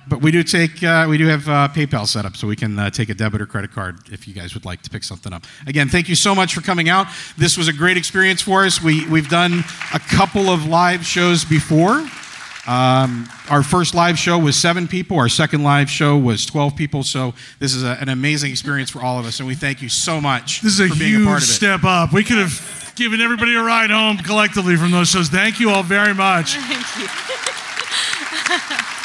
but we do take uh, we do have uh, PayPal set up, so we can uh, take a debit or credit card if you guys would like to pick something up. Again, thank you so much for coming out. This was a great experience for us. We we've done a couple of live shows before. Um, our first live show was seven people. Our second live show was 12 people. So this is a, an amazing experience for all of us, and we thank you so much This is a for being a part huge of it. step up. We could have given everybody a ride home collectively from those shows. Thank you all very much. Thank you.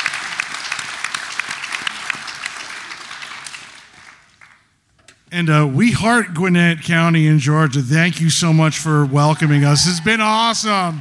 And uh, we heart Gwinnett County in Georgia. Thank you so much for welcoming us. It's been awesome.